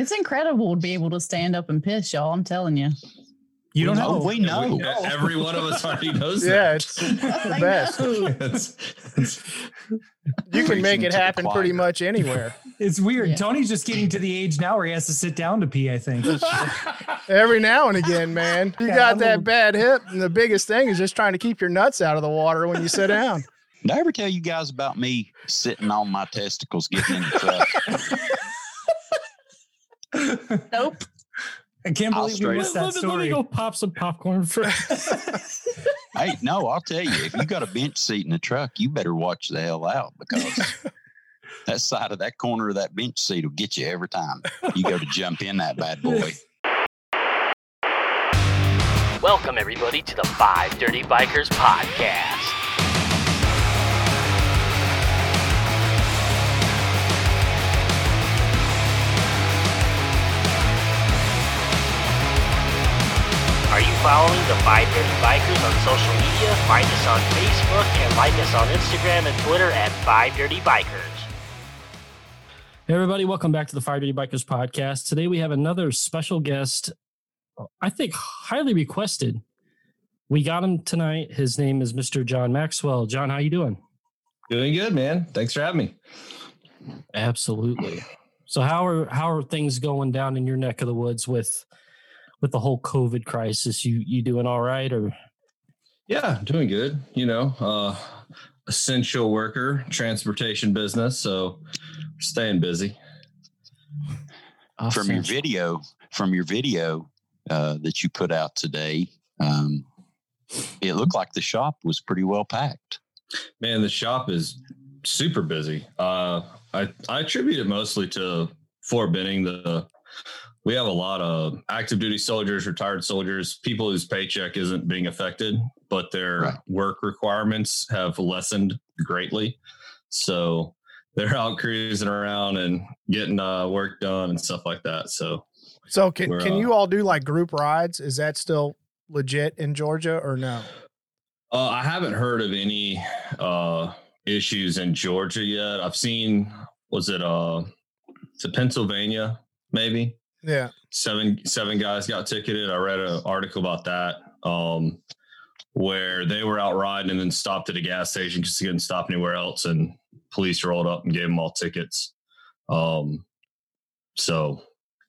It's incredible to be able to stand up and piss, y'all. I'm telling you. You don't know. know. We know. We- Every one of us already knows Yeah, that. it's the best. It's- it's- You can make it happen pretty much anywhere. It's weird. Yeah. Tony's just getting to the age now where he has to sit down to pee. I think. Every now and again, man. You Yeah, got I'm that little- bad hip, and the biggest thing is just trying to keep your nuts out of the water when you sit down. Did I ever tell you guys about me sitting on my testicles getting in the truck? Nope. I can't I'll believe we straight missed up- that let, me- let me go pop some popcorn first. hey, no, I'll tell you, if you got a bench seat in the truck, you better watch the hell out because that side of that corner of that bench seat will get you every time you go to jump in that bad boy. Welcome, everybody, to the Five Dirty Bikers podcast. Following the Five Dirty Bikers on social media? Find us on Facebook and like us on Instagram and Twitter at Five Dirty Bikers. Hey everybody, welcome back to the Five Dirty Bikers podcast. Today we have another special guest, I think highly requested. We got him tonight. His name is Mr. John Maxwell. John, how you doing? Doing good, man. Thanks for having me. Absolutely. So how are how are things going down in your neck of the woods with with the whole COVID crisis? You you doing all right or Yeah, doing good. You know, uh, essential worker, transportation business. So staying busy. From your video, from your video uh, that you put out today, um, it looked like the shop was pretty well packed. Man, the shop is super busy. Uh, I I attribute it mostly to Fort Benning. The we have a lot of active duty soldiers, retired soldiers, people whose paycheck isn't being affected, but their Right. work requirements have lessened greatly. So they're out cruising around and getting uh, work done and stuff like that. So So can can uh, you all do like group rides? Is that still legit in Georgia or no? Uh, I haven't heard of any uh, issues in Georgia yet. I've seen was it uh, is it Pennsylvania maybe Yeah. seven seven guys got ticketed. I read an article about that um, where they were out riding and then stopped at a gas station because they couldn't stop anywhere else, and police rolled up and gave them all tickets. Um, so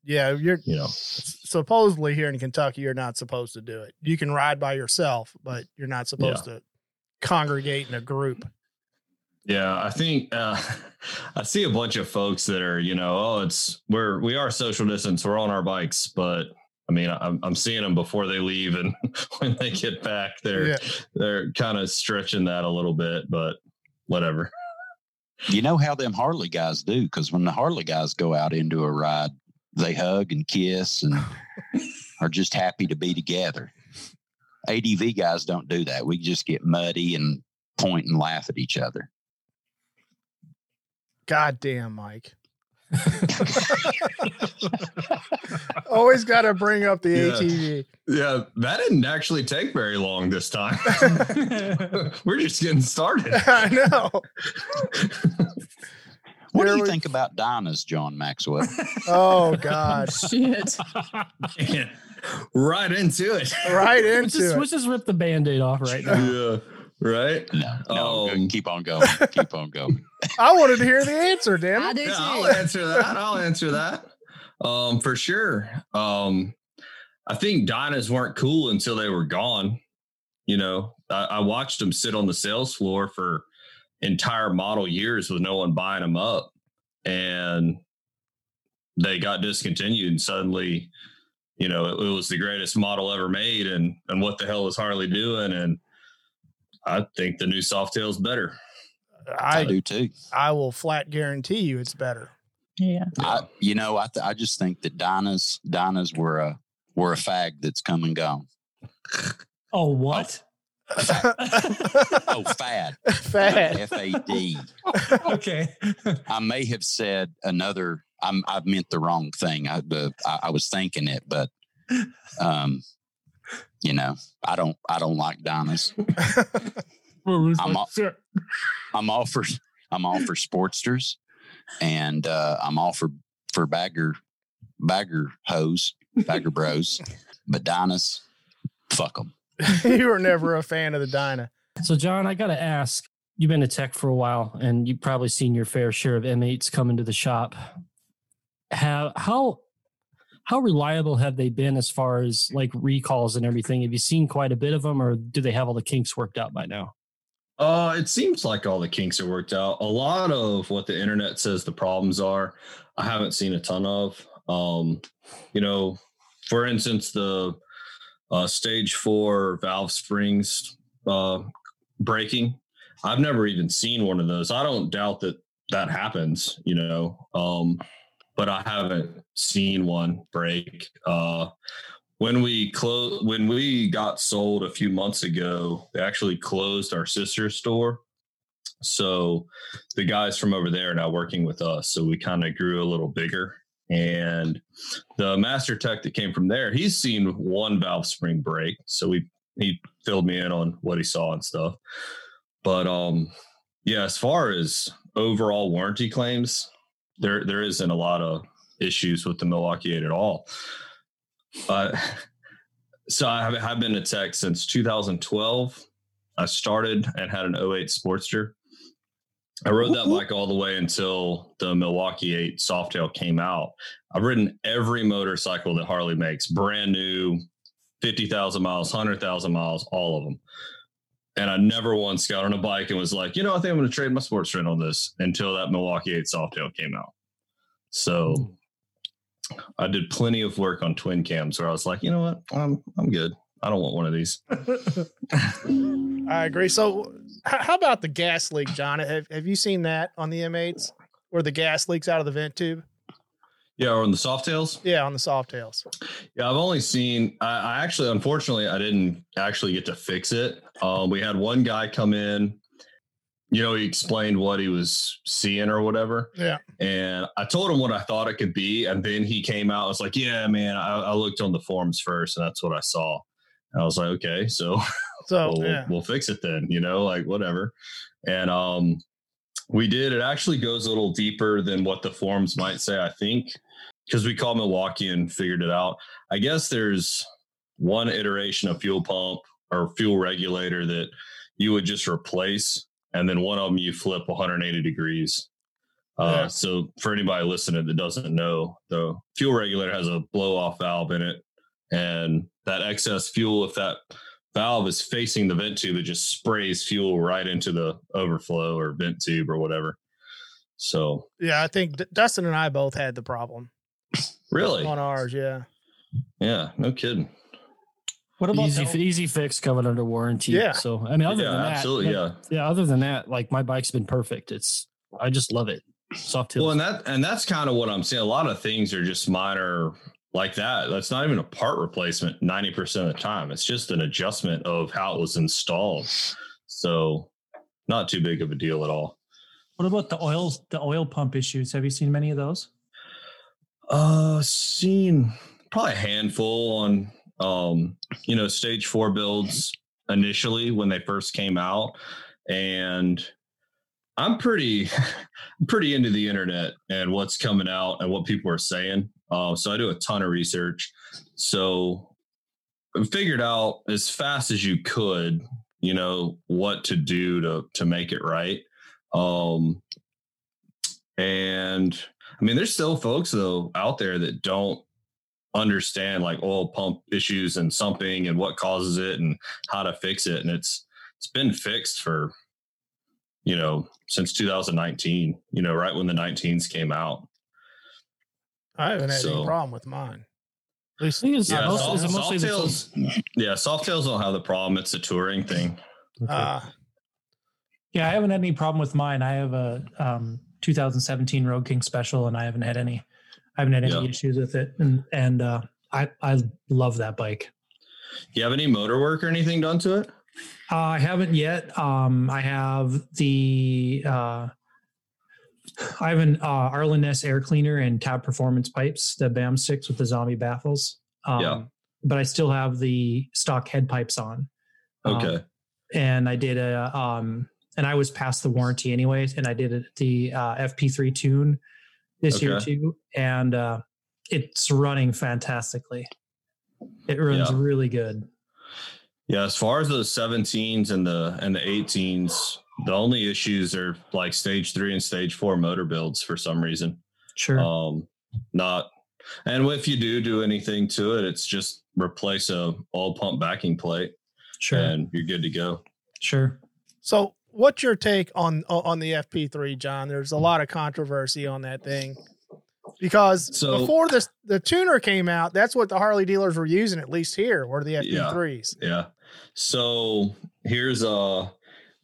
Yeah, you're you know, supposedly here in Kentucky you're not supposed to do it. You can ride by yourself, but you're not supposed to congregate in a group. Yeah, I think uh, I see a bunch of folks that are, you know, oh, it's we're we are social distance, we're on our bikes, but I mean, I'm I'm seeing them before they leave, and when they get back, they're Yeah. they're kind of stretching that a little bit, but whatever. You know how them Harley guys do because when the Harley guys go out into a ride, they hug and kiss and are just happy to be together. ADV guys don't do that. We just get muddy and point and laugh at each other. God damn, Mike. Always got to bring up the Yeah. ADV. Yeah, that didn't actually take very long this time. we're just getting started. I know. What There do you we- think about Dynas, John Maxwell? Oh God. Shit. Man, right into it. Right let's just, into it. let's just rip the band-aid off right now. Yeah, right. No, no, Um, keep on going. Keep on going. I wanted to hear the answer, damn I it. do Yeah. I'll answer that. I'll answer that. Um, for sure. Um, I think Dynas weren't cool until they were gone. You know, I, I watched them sit on the sales floor for entire model years with no one buying them up, and they got discontinued. And suddenly, you know, it, it was the greatest model ever made. And and what the hell is Harley doing? And I think the new soft Softail's better. I I do too. I will flat guarantee you it's better. Yeah. I, you know, I th- I just think that Dynas Dynas were a were a fag that's come and gone. Oh, what? Oh, fad. Fad. F A D. okay. I may have said another. I'm, I meant the wrong thing. I, the, I, I was thinking it, but um, you know, I don't. I don't like Dynas. I'm all, I'm all for. I'm all for Sportsters, and uh, I'm all for for bagger bagger hose, bagger bros, but Dynas, fuck them. you were never a fan of the Dyna. So, John, I got to ask you've been a tech for a while and you've probably seen your fair share of M8s come into the shop. How, how, how reliable have they been as far as like recalls and everything? Have you seen quite a bit of them or do they have all the kinks worked out by now? Uh, it seems like all the kinks are worked out. A lot of what the internet says the problems are, I haven't seen a ton of. Um, you know, for instance, the uh, stage four valve springs uh, breaking. I've never even seen one of those. I don't doubt that that happens, you know, um, but I haven't seen one break. Uh, when we closed, when we got sold a few months ago, they actually closed our sister store. So the guys from over there are now working with us. So we kind of grew a little bigger. And the master tech that came from there, he's seen one valve spring break. So we he filled me in on what he saw and stuff. But um yeah, as far as overall warranty claims, there there isn't a lot of issues with the Milwaukee 8 at all. Uh, so I have, have been a tech since 2012. I started and had an 08 Sportster. I rode that bike all the way until the Milwaukee 8 Softail came out. I've ridden every motorcycle that Harley makes, brand new, 50,000 miles, 100,000 miles, all of them. And I never once got on a bike and was like, you know, I think I'm going to trade my sports trend on this until that Milwaukee 8 Softail came out. So I did plenty of work on twin cams where I was like, you know what, I'm I'm good. I don't want one of these. I agree. So, how about the gas leak, John? Have, have you seen that on the M8s where the gas leaks out of the vent tube? Yeah, or on the Softails. Yeah, on the Softails. Yeah, I've only seen. I, I actually, unfortunately, I didn't actually get to fix it. Um, we had one guy come in. You know, he explained what he was seeing or whatever. Yeah. And I told him what I thought it could be. And then he came out, I was like, Yeah, man, I, I looked on the forums first, and that's what I saw. And I was like, Okay, so So, we'll, yeah. we'll fix it then, you know, like whatever. And um, we did. It actually goes a little deeper than what the forums might say, I think, because we called Milwaukee and figured it out. I guess there's one iteration of fuel pump or fuel regulator that you would just replace, and then one of them you flip 180 degrees. Uh, Yeah. So for anybody listening that doesn't know, the fuel regulator has a blow off valve in it, and that excess fuel, if that valve is facing the vent tube, it just sprays fuel right into the overflow or vent tube or whatever. So Yeah, I think D- Dustin and I both had the problem really, on ours. Yeah. yeah, no kidding. What about Easy, the- easy fix covered under warranty. Yeah. So, I mean, other yeah, than that, absolutely, yeah. yeah. Other than that, like my bike's been perfect. It's, I just love it. Softails. Well, and that and that's kind of what I'm seeing. A lot of things are just minor like that. That's not even a part replacement 90% of the time. It's just an adjustment of how it was installed. So not too big of a deal at all. what about the oil the oil pump issues? Have you seen many of those? Uh seen probably a handful on um, you know, stage four builds initially when they first came out. And I'm pretty pretty into the internet and what's coming out and what people are saying. Uh, so I do a ton of research. So I figured out as fast as you could, you know, what to do to to make it right. Um, and I mean, there's still folks though out there that don't understand like oil pump issues and sumping and what causes it and how to fix it. And it's it's been fixed for you know since 2019. You know, right when the 19s came out. I haven't had any problem with mine. At least, I Yeah, most, soft, is it mostly the tails. Yeah, Softails don't have the problem. It's a touring thing. uh, Yeah, I haven't had any problem with mine. I have a um, 2017 Road King Special, and I haven't had any. I haven't had any Yeah. issues with it, and and uh, I I love that bike. Do You have any motor work or anything done to it? Uh, I haven't yet. Um, I have the uh, I have an uh, Arlen Ness air cleaner and Tab Performance pipes, the BAM six with the zombie baffles. Um, Yeah. But I still have the stock head pipes on. Um, Okay. and I did a um, and I was past the warranty anyways, and I did it the uh, FP3 tune this year too, and uh, it's running fantastically. It runs Yeah. really good. Yeah, as far as the 17s and the and the 18s, the only issues are like stage three and stage four motor builds for some reason. Sure. Um, not, and if you do do anything to it, it's just replace a oil pump backing plate, sure. and you're good to go. Sure. So, what's your take on on the FP3, John? There's a lot of controversy on that thing because So- before this the tuner came out, that's what the Harley dealers were using, at least here, were the FP3s. Yeah. So here's uh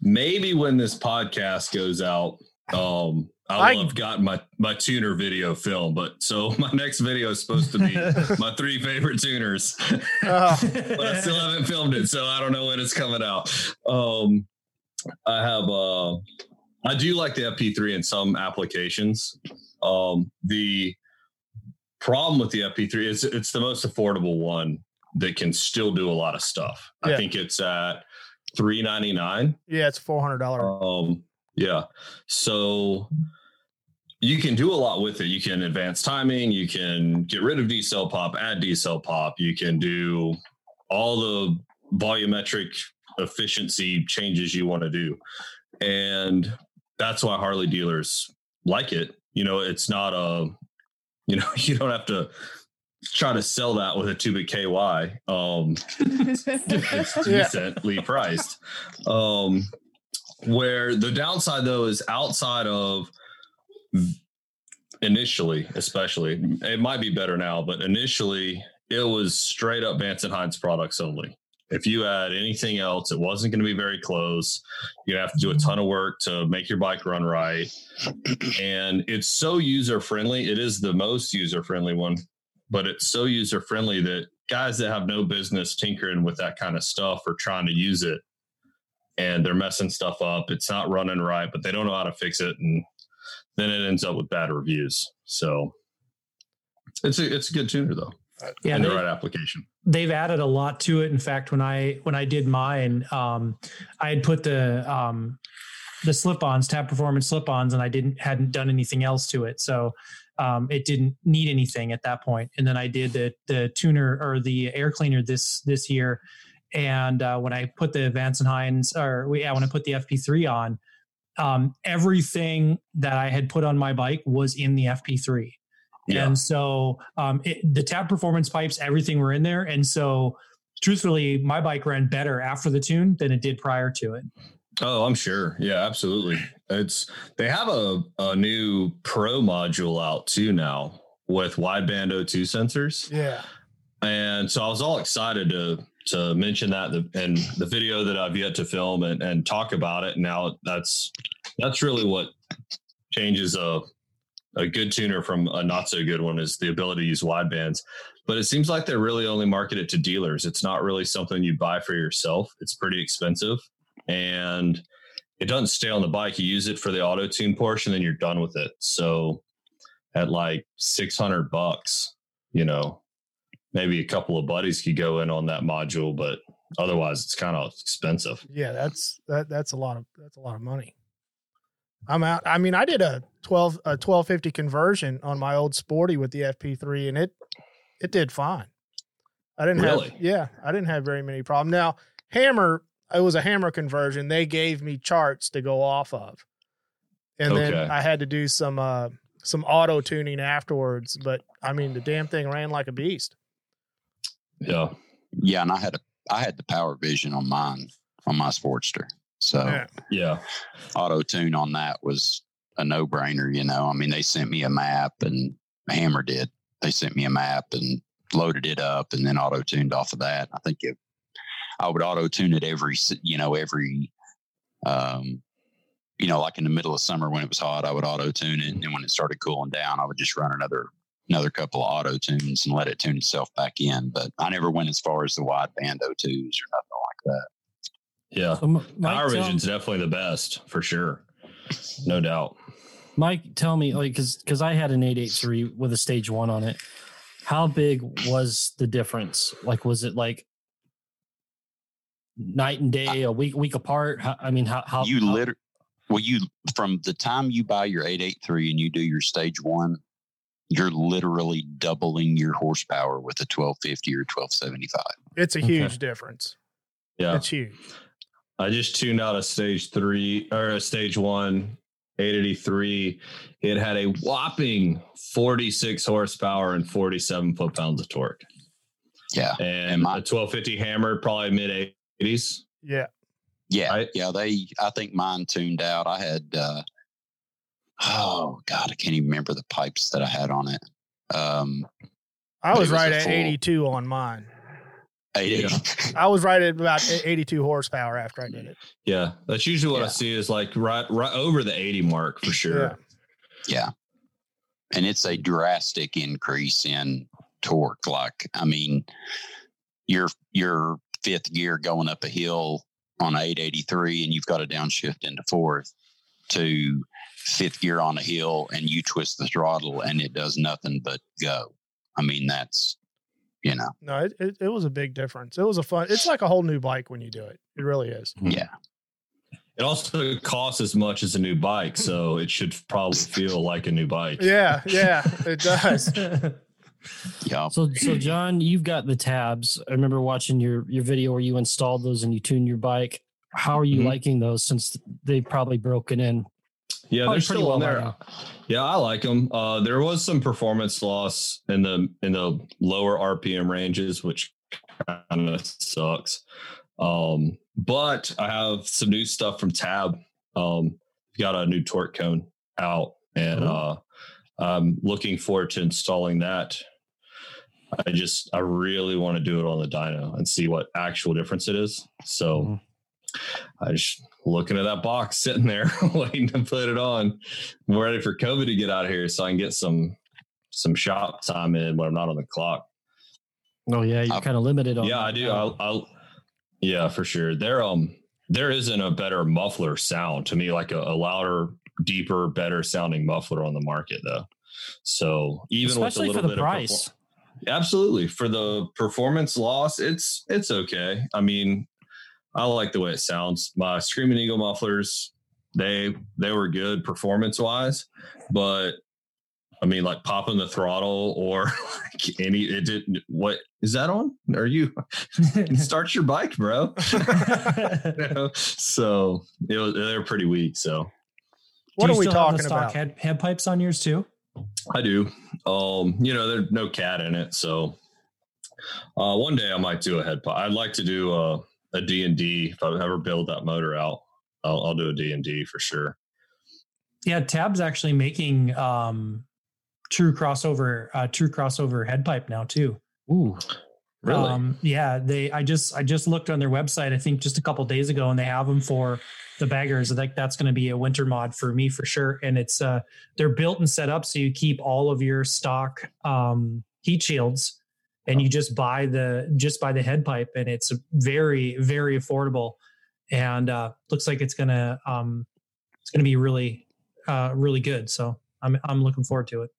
maybe when this podcast goes out, um, I will have gotten my my tuner video film. But so my next video is supposed to be my three favorite tuners. Uh, but I still haven't filmed it, so I don't know when it's coming out. Um, I have uh, I do like the FP3 in some applications. Um, the problem with the FP3 is it's the most affordable one that can still do a lot of stuff. I think it's at three ninety nine. yeah, it's four hundred dollars. Um, yeah. So you can do a lot with it. You can advance timing. You can get rid of decel pop, add decel pop. You can do all the volumetric efficiency changes you want to do. And that's why Harley dealers like it. You know, it's not a, you know, you don't have to try to sell that with a tubic KY. Um, it's Yeah. decently priced. Um, where the downside though is outside of initially, especially it might be better now, but initially it was straight up Vance and Hines products only. If you add anything else, it wasn't going to be very close. You'd have to do a ton of work to make your bike run right. And it's so user friendly. It is the most user friendly one, but it's so user friendly that guys that have no business tinkering with that kind of stuff or trying to use it and they're messing stuff up. It's not running right, but they don't know how to fix it. And then it ends up with bad reviews. So it's a, it's a good tuner though Yeah. in the right application. they've added a lot to it. In fact, when I when I did mine, um, I had put the um, the slip-ons, tab performance slip-ons, and I didn't hadn't done anything else to it, so um, it didn't need anything at that point. And then I did the the tuner or the air cleaner this this year, and uh, when I put the Vance and Hines or yeah, when I put the FP3 on, um, everything that I had put on my bike was in the FP3. Yeah. And so um, it, the tab performance pipes, everything were in there. And so truthfully, my bike ran better after the tune than it did prior to it. Oh, I'm sure. Yeah, absolutely. It's they have a, a new pro module out too now with wideband O2 sensors. Yeah. And so I was all excited to to mention that the, in the video that I've yet to film and, and talk about it. Now that's that's really what changes a a good tuner from a not so good one is the ability to use widebands. But it seems like they're really only marketed to dealers. It's not really something you buy for yourself. It's pretty expensive and it doesn't stay on the bike. You use it for the auto tune portion, then you're done with it. So at like 600 bucks, you know, maybe a couple of buddies could go in on that module, but otherwise it's kind of expensive. Yeah, that's that that's a lot of that's a lot of money. I'm out. I mean, I did a 12 a 1250 conversion on my old sporty with the FP3 and it it did fine. I didn't Really? have yeah, I didn't have very many problems. Now, hammer it was a hammer conversion. They gave me charts to go off of. And then I had to do some uh some auto tuning afterwards, but I mean the damn thing ran like a beast. Yeah. Yeah, and I had a I had the power vision on mine on my Sportster. So Yeah. Yeah. auto tune on that was a no brainer. You know, I mean, they sent me a map and Hammer did. They sent me a map and loaded it up and then auto tuned off of that. I think it, I would auto tune it every, you know, every, um, you know, like in the middle of summer when it was hot, I would auto tune it. And then when it started cooling down, I would just run another, another couple of auto tunes and let it tune itself back in. But I never went as far as the wide band O2s or nothing like that. Yeah. So, M- Mike, Power Vision's definitely the best for sure. No doubt. Mike, tell me, like, because because I had an eight eight three with a stage one on it. How big was the difference? Like, was it like night and day, a week week apart? How, I mean, how how you literally well you from the time you buy your 883 and you do your stage one you're literally doubling your horsepower with a 1250 or 1275. It's a Okay. huge difference. Yeah. It's huge. I just tuned out a stage three or a stage one 883. It had a whopping 46 horsepower and 47 foot pounds of torque. Yeah. And, And my- a 1250 hammer, probably mid 80s. Yeah. Yeah. Right. Yeah. They, I think mine tuned out. I had, uh, oh God, I can't even remember the pipes that I had on it. Um, I was was right at full- 82 on mine. 80. I was right at about 82 horsepower after I did it. Yeah. That's usually what I see is like right, right over the 80 mark for sure. Yeah. Yeah. And it's a drastic increase in torque. Like, I mean, your your fifth gear going up a hill on 883 and you've got to downshift into fourth to fifth gear on a hill and you twist the throttle and it does nothing but go. I mean, that's you know, No, it, it, it was a big difference. It was a fun, it's like a whole new bike when you do it. It really is. yeah. It also costs as much as a new bike. So it should probably feel like a new bike. Yeah. Yeah. It does. Yeah. So, so John, you've got the tabs. I remember watching your your video where you installed those and you tuned your bike. How are you Mhm. liking those since they've probably broken in? Yeah, Probably they're pretty still well in there. Yeah, I like them. Uh, there was some performance loss in the in the lower RPM ranges, which kind of sucks. Um, but I have some new stuff from Tab. Um, got a new torque cone out, and uh, I'm looking forward to installing that. I just I really want to do it on the dyno and see what actual difference it is. So Mhm. I just looking at that box sitting there waiting to put it on. I'm ready for COVID to get out of here so I can get some some shop time in when I'm not on the clock. Oh yeah, you're kind of limited on. Yeah, I do. I'll, I'll yeah, for sure. There um there isn't a better muffler sound to me, like a, a louder, deeper, better sounding muffler on the market though. So even especially with a for little the bit price. of perfor- absolutely for the performance loss, it's it's okay. I mean, I like the way it sounds. My Screaming Eagle mufflers, they they were good performance wise, but I mean, like popping the throttle or like any it didn't. What is that on? Are you start your bike, bro? You know? so it was, they're pretty weak. So What Do are you we still have the talking stock about? Head, head pipes on yours too. I do. Um, you know, there's no cat in it, so uh, one day I might do a head pop. I'd like to do a a D and D if I ever build that motor out. I'll, I'll do a D and D for sure. Yeah, Tab's actually making um, true crossover, uh, true crossover head pipe now too. Ooh, Really? Um, yeah, they. I just I just looked on their website. I think just a couple days ago, and they have them for the baggers. I think that's going to be a winter mod for me for sure. And it's uh, they're built and set up so you keep all of your stock um, heat shields, and you just buy the just buy the head pipe, and it's very very affordable, and uh, looks like it's gonna um, it's gonna be really uh, really good. So I'm I'm looking forward to it.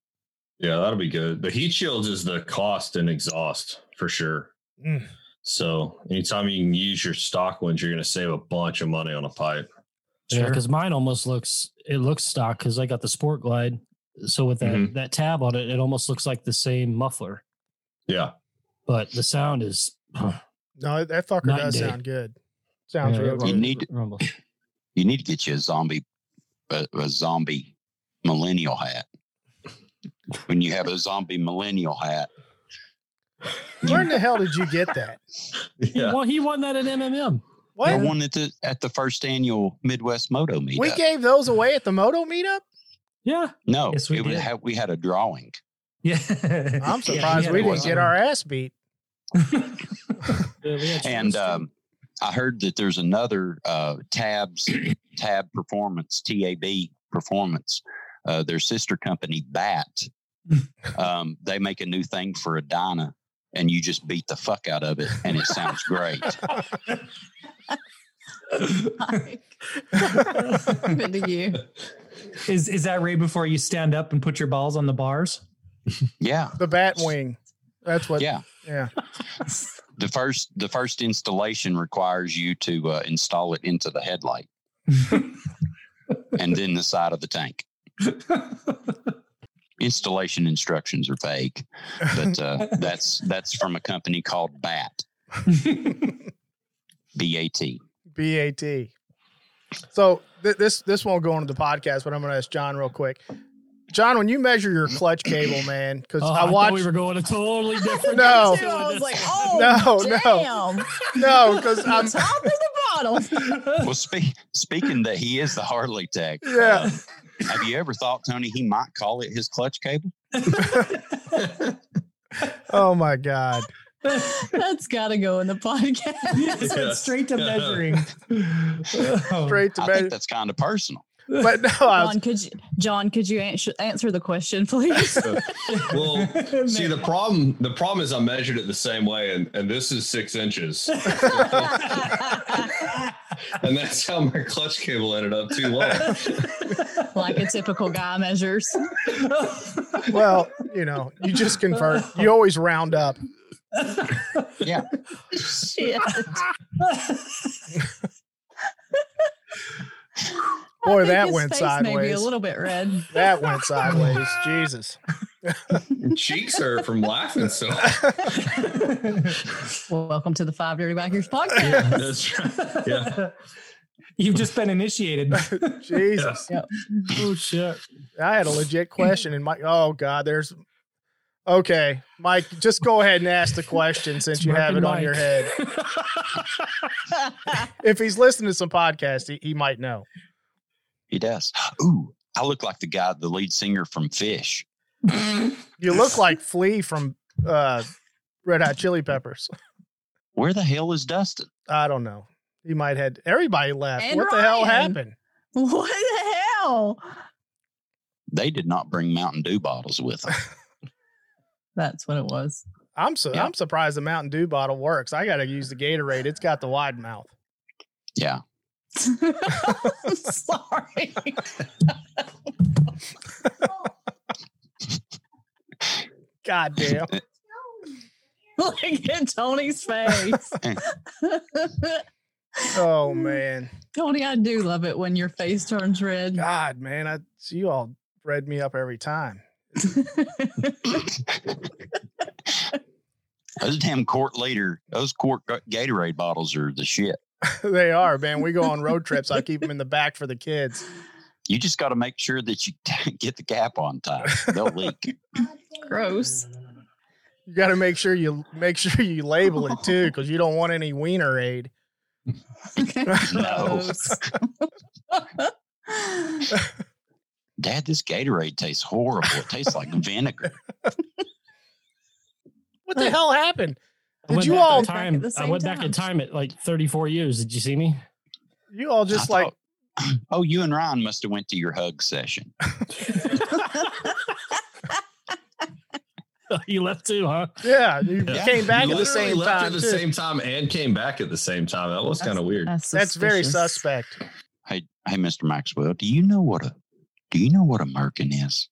yeah, that'll be good. The heat shield is the cost and exhaust for sure. Mm. So anytime you can use your stock ones, you're going to save a bunch of money on a pipe. yeah, Sure. because mine almost looks it looks stock because I got the Sport Glide. So with that Mhm. that tab on it, it almost looks like the same muffler, Yeah, but the sound is. No, that fucker does day. sound good. Sounds Yeah, real good. You need- rumbles. You need to get you a zombie, a, a zombie millennial hat. When you have a zombie millennial hat, Where in the hell did you get that? He, yeah. won, he won that at MMM. I What? won at the at the first annual Midwest Moto meetup. We gave those away at the Moto meetup? Yeah, no, Yes, we it was did. ha- we had a drawing. Yeah, I'm surprised had we didn't get our ass beat. Yeah, we had And um, I heard that there's another uh, Tabs Tab Performance TAB Performance. Uh, their sister company Bat. Um, they make a new thing for a Dyna, and you just beat the fuck out of it, and it sounds great. Good to you. Is is that right before you stand up and put your balls on the bars? Yeah, The bat wing. That's what. yeah. Yeah. The first the first installation requires you to uh, install it into the headlight, and then the side of the tank. installation instructions are vague, but uh, that's that's from a company called BAT. B A T. BAT. So th- this this won't go into the podcast, but I'm going to ask John real quick. John, when you measure your clutch cable, man, because Oh, I thought watched we were going a totally different. No. direction I was like, oh, No, no, no, because I'm I'm top of the bottom. Well, speak, speaking that he is the Harley tech. yeah. Uh, have you ever thought, Tony, he might call it his clutch cable? Oh my God. That's got to go in the podcast. Yes, Yeah. straight to measuring. Straight to I bed. think that's kind of personal. But no, I was, John, could you, John, could you answer, answer the question, please? well, see the problem. The problem is I measured it the same way, and, and this is six inches, and that's how my clutch cable ended up too long. like a typical guy measures. well, you know, you just convert. You always round up. Yeah. Yeah. I Boy, think that his went face Maybe a sideways. little bit red. That went sideways. Jesus. Cheeks are from laughing so. Well, welcome to the Five Dirty Bikers podcast. That's right. Yeah. You've just been initiated. Jesus. oh shit! I had a legit question and Mike. Oh God, there's okay. Mike, just go ahead and ask the question since you have it on your head. If he's listening to some podcast, he, he might know. He does. Ooh, I look like the guy, the lead singer from Phish. You look like Flea from uh, Red Hot Chili Peppers. Where the hell is Dustin? I don't know. He might had everybody left. And what the hell happened? what the hell? They did not bring Mountain Dew bottles with them. That's what it was. I'm so Yeah. I'm surprised the Mountain Dew bottle works. I got to use the Gatorade. It's got the wide mouth. Yeah. I'm sorry. God damn. Look at Tony's face. Oh man. Tony, I do love it when your face turns red. God, man. I you all bred me up every time. Those damn quart liter, those quart Gatorade bottles are the shit. they are, man. We go on road trips. I keep them in the back for the kids. You just got to make sure that you get the cap on tight. They'll leak. Gross. You got to make sure you make sure you label it too, because you don't want any wiener aid. No. Dad, this Gatorade tastes horrible. It tastes like vinegar. What the hell happened? I Did went you back all in Back at time? the I same went back in time. time at like 34 years. Did you see me? You all just I like thought- oh, you and Ryan must have went to your hug session. you left too, huh? yeah, you Yeah. came back at the same left time. at the too. same time and came back at the same time. That was kind of weird. That's, That's very suspect. Hey, hey, Mr. Maxwell, do you know what a do you know what a merkin is?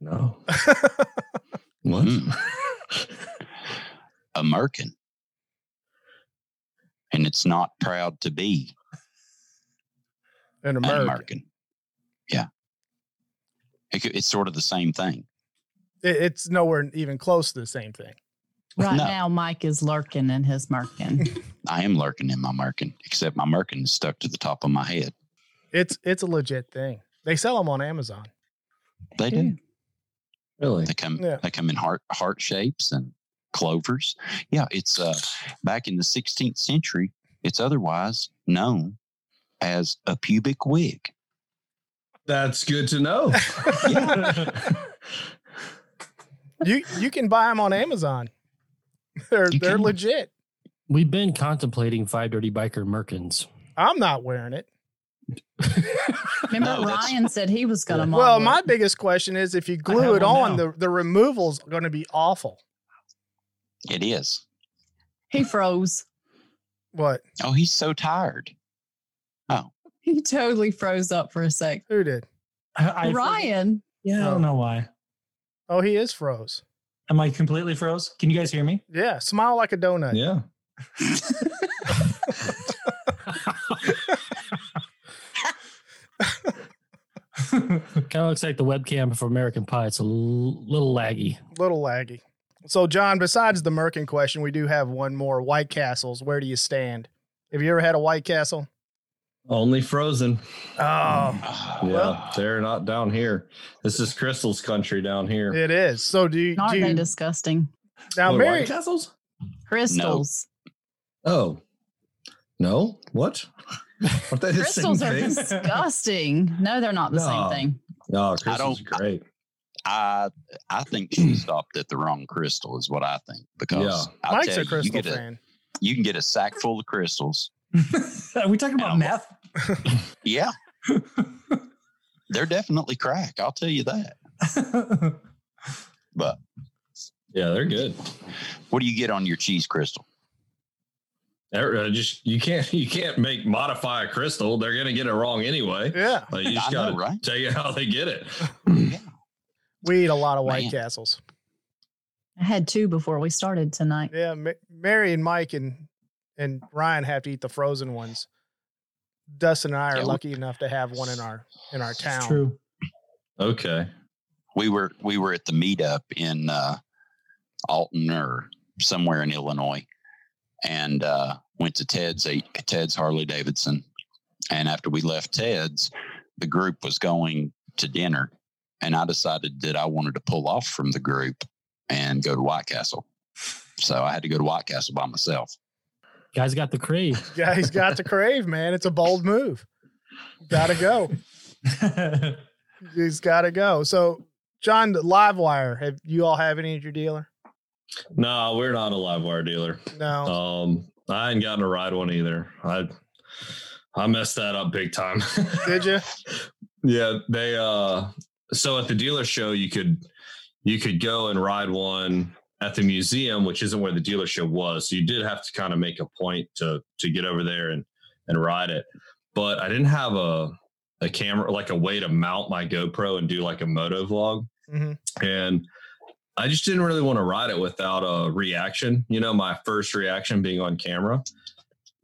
No. What? Mm. A merkin. And it's not proud to be An an American. American. Yeah. It it's sort of the same thing. It- it's nowhere even close to the same thing. Right No. now, Mike is lurking in his merkin. I am lurking in my merkin, except my merkin is stuck to the top of my head. It's it's a legit thing. They sell them on Amazon. They do. Really? They come Yeah. they come in heart heart shapes and clovers. Yeah, it's uh back in the 16th century, it's otherwise known as a pubic wig. That's good to know. You you can buy them on Amazon. They're You they're can. legit. We've been contemplating five dirty biker Merkins. I'm not wearing it. Remember, No, Ryan said he was going to model. Well, it. my biggest question is if you glue it on, now. the the removal's going to be awful. It is. he froze. What? Oh, he's so tired. Oh. He totally froze up for a sec. Who did? I, I- Ryan, Yeah, I don't oh. know why. Oh, he is froze. Am I completely froze? Can you guys hear me? Yeah, smile like a donut. yeah. Kind of looks like the webcam for American Pie. It's a l- little laggy. Little laggy. So, John, besides the Merkin question, we do have one more. White Castles, where do you stand? Have you ever had a White Castle? Only frozen. Oh, Ah, Yeah, Well- they're not down here. This is Krystal's country down here. it is. So, do you, Aren't do they you disgusting? now, What, Mary? White Castles? Krystals. Oh, no. What? Aren't they the Krystals same are thing? disgusting. No, they're not the No. same thing. No, Krystals are don't- great. I I think she stopped at the wrong Krystal, is what I think. Because I'll Mike's tell a you, crystal you get a fan. you can get a sack full of crystals. Are we talking about Yeah. meth? Yeah, they're definitely crack. I'll tell you that. But Yeah, they're good. what do you get on your cheese Krystal? They're, uh, just you can't you can't make modify a Krystal. They're gonna get it wrong anyway. Yeah, Like, you just I gotta right? tell you how they get it. We eat a lot of White Man. Castles. I had two before we started tonight. Yeah, Ma- Mary and Mike and and Ryan have to eat the frozen ones. Dustin and I are Yeah, we- lucky enough to have one in our in our town. It's true. Okay. We were we were at the meetup in uh, Alton or somewhere in Illinois, and uh, went to Ted's ate Ted's Harley Davidson. And after we left Ted's, the group was going to dinner, and I decided that I wanted to pull off from the group and go to White Castle. So I had to go to White Castle by myself. Guys got the crave. Yeah, he's got the crave, man. It's a bold move. Got to go. He's got to go. So, John, Livewire. Have you all have any at your dealer? No, we're not a Livewire dealer. No. Um, I ain't gotten to ride one either. I I messed that up big time. Did you? Yeah, they uh so at the dealer show you could you could go and ride one at the museum, which isn't where the dealer show was. So you did have to kind of make a point to to get over there and and ride it. But I didn't have a a camera like a way to mount my GoPro and do like a moto vlog. hmm And I just didn't really want to ride it without a reaction, you know, my first reaction being on camera.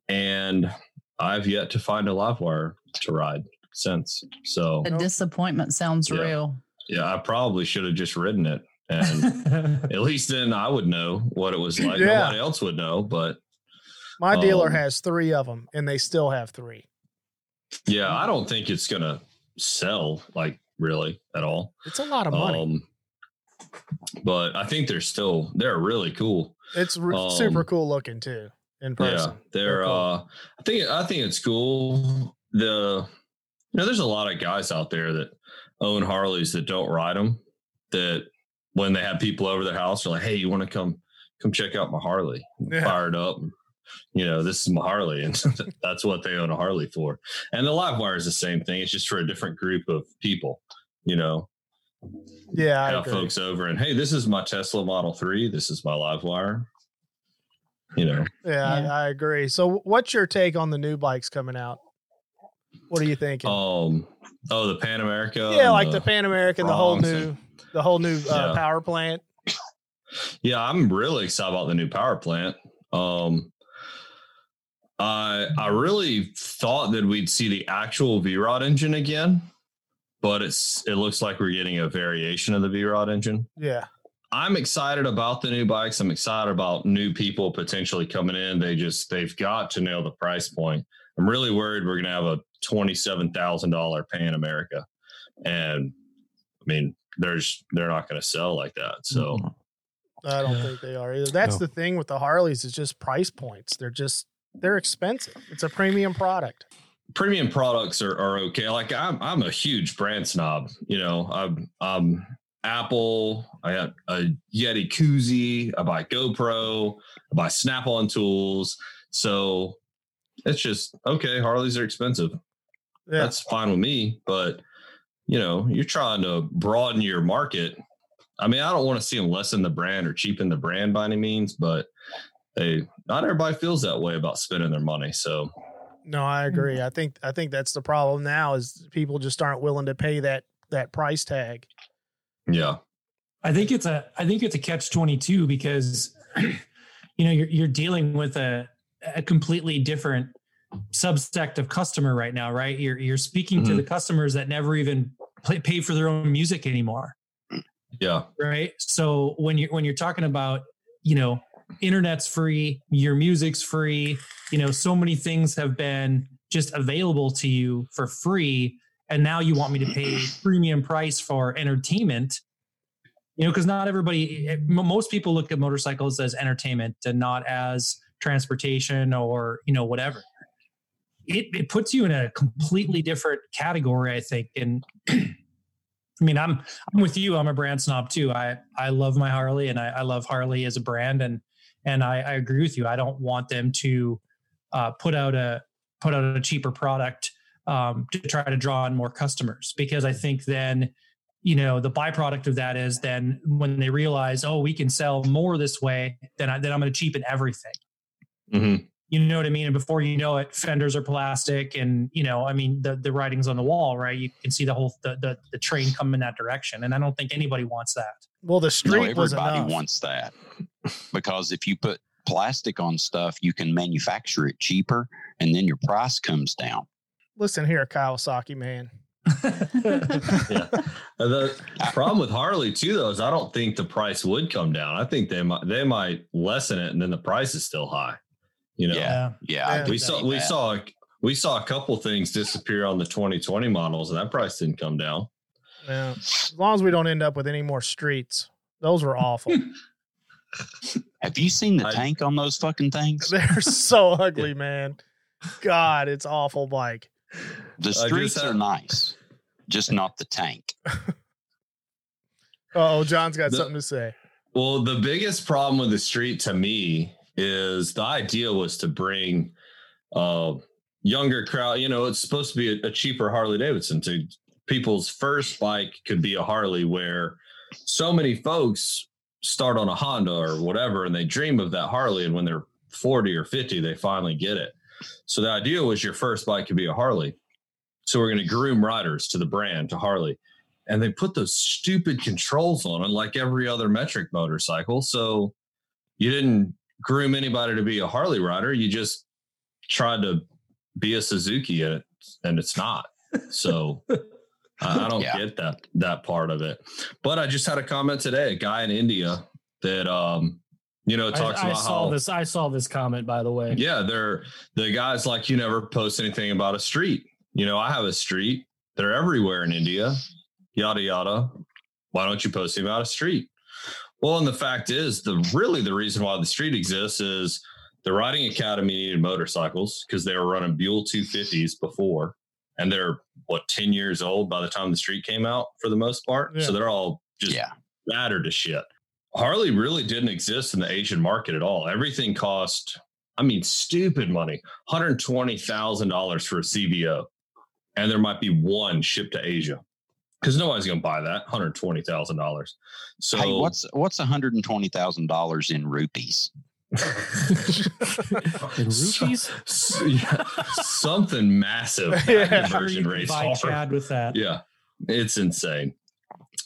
And I've yet to find a live wire to ride since. So The Nope. disappointment sounds Yeah. real. yeah, I probably should have just ridden it. And at least then I would know what it was like. Yeah. Nobody else would know. But My dealer Um, has three of them, and they still have three. yeah, I don't think it's gonna sell like really at all. It's a lot of money. Um but I think they're still they're really cool. it's r- um, super cool looking too in person. Yeah, they're. They're cool. uh I think I think it's cool. The you know, there's a lot of guys out there that own Harleys that don't ride them. That when they have people over their house, they're like, "Hey, you want to come come check out my Harley?" Yeah. Fired up. You know, this is my Harley, and that's what they own a Harley for. And the live wire is the same thing. It's just for a different group of people. You know, Yeah, I have agree. folks over and hey, this is my Tesla Model Three. This is my live wire. You know, Yeah, Yeah. I, I agree. So, what's your take on the new bikes coming out? What are you thinking? Um. Oh, the Pan America. yeah, like the Pan American, the whole new, the whole new uh, Yeah. power plant. Yeah, I'm really excited about the new power plant. Um. I I really thought that we'd see the actual V Rod engine again, but it's it looks like we're getting a variation of the V Rod engine. Yeah, I'm excited about the new bikes. I'm excited about new people potentially coming in. They just they've got to nail the price point. I'm really worried we're gonna have a twenty-seven thousand dollar Pan America, and I mean, there's they're not gonna sell like that. So I don't think they are either. That's No. the thing with the Harleys is just price points. They're just they're expensive. It's a premium product. premium products are, are okay. Like I'm I'm a huge brand snob. You know, I'm I'm Apple. I got a Yeti koozie. I buy GoPro. I buy Snap-on tools. So it's just okay. Harleys are expensive. Yeah, That's fine with me. But you know, you're trying to broaden your market. I mean, I don't want to see them lessen the brand or cheapen the brand by any means, but hey, not everybody feels that way about spending their money. So no, I agree. I think I think that's the problem now is people just aren't willing to pay that that price tag. yeah. I think it's a I think it's a catch twenty two because you know you're you're dealing with a a completely different subsect of customer right now, right? You're you're speaking to Mhm. the customers that never even play, pay for their own music anymore Yeah. right so when you're when you're talking about you know internet's free your music's free you know so many things have been just available to you for free and now you want me to pay premium price for entertainment you know because not everybody eh, most people look at motorcycles as entertainment and not as transportation or you know whatever it, it puts you in a completely different category i think and i mean i'm i'm with you. I'm a brand snob too. I i love my harley and i, I love harley as a brand and and I, I agree with you. I don't want them to uh, put out a put out a cheaper product um, to try to draw in more customers because i think then you know the byproduct of that is then when they realize oh we can sell more this way then, I, then i'm going to cheapen everything. Hmm you know what I mean? And before you know it, fenders are plastic, and you know, I mean, the the writing's on the wall, right? You can see the whole the the, the train come in that direction, and I don't think anybody wants that. Well, the street was everybody enough. wants that because if you put plastic on stuff, you can manufacture it cheaper, and then your price comes down. Listen here, Kawasaki man. Yeah. Uh, The problem with Harley too, though, is I don't think the price would come down. I think they might they might lessen it, and then the price is still high. You know, Yeah. Yeah, Yeah. we saw we that. saw we saw a couple things disappear on the 2020 models, and that price didn't come down. Yeah. As long as we don't end up with any more streets. Those were awful. Have you seen the I- tank on those fucking things? They're so ugly, man. God, it's awful bike. The streets had- are nice, just not the tank. Oh, John's got The- something to say. Well, the biggest problem with the street to me is the idea was to bring uh younger crowd, you know, it's supposed to be a, a cheaper Harley Davidson to people's first bike could be a Harley where so many folks start on a Honda or whatever and they dream of that Harley and when they're 40 or 50 they finally get it. So the idea was your first bike could be a Harley. So we're going to groom riders to the brand to Harley and they put those stupid controls on it like every other metric motorcycle. So you didn't groom anybody to be a Harley rider. You just tried to be a Suzuki and, it, and it's not. So I I don't Yeah. get that that part of it. But I just had a comment today, a guy in India that um, you know, talks I about saw how this. I saw this comment, by the way. yeah, they're the guys like you never post anything about a street. You know, I have a street. They're everywhere in India. Yada yada. Why don't you post anything about a street? Well, and the fact is, the really the reason why the street exists is the riding academy needed motorcycles because they were running Buell 250s before, and they're what 10 years old by the time the street came out for the most part. Yeah. So they're all just Yeah. battered to shit. Harley really didn't exist in the Asian market at all. Everything cost, I mean, stupid money $120,000 for a CVO. And there might be one shipped to Asia because nobody's going to buy that $120,000. So, hey, what's what's one hundred and twenty thousand dollars in rupees? In rupees? So- yeah, something massive. Yeah. That conversion rates By. Chad with that. Yeah, it's insane.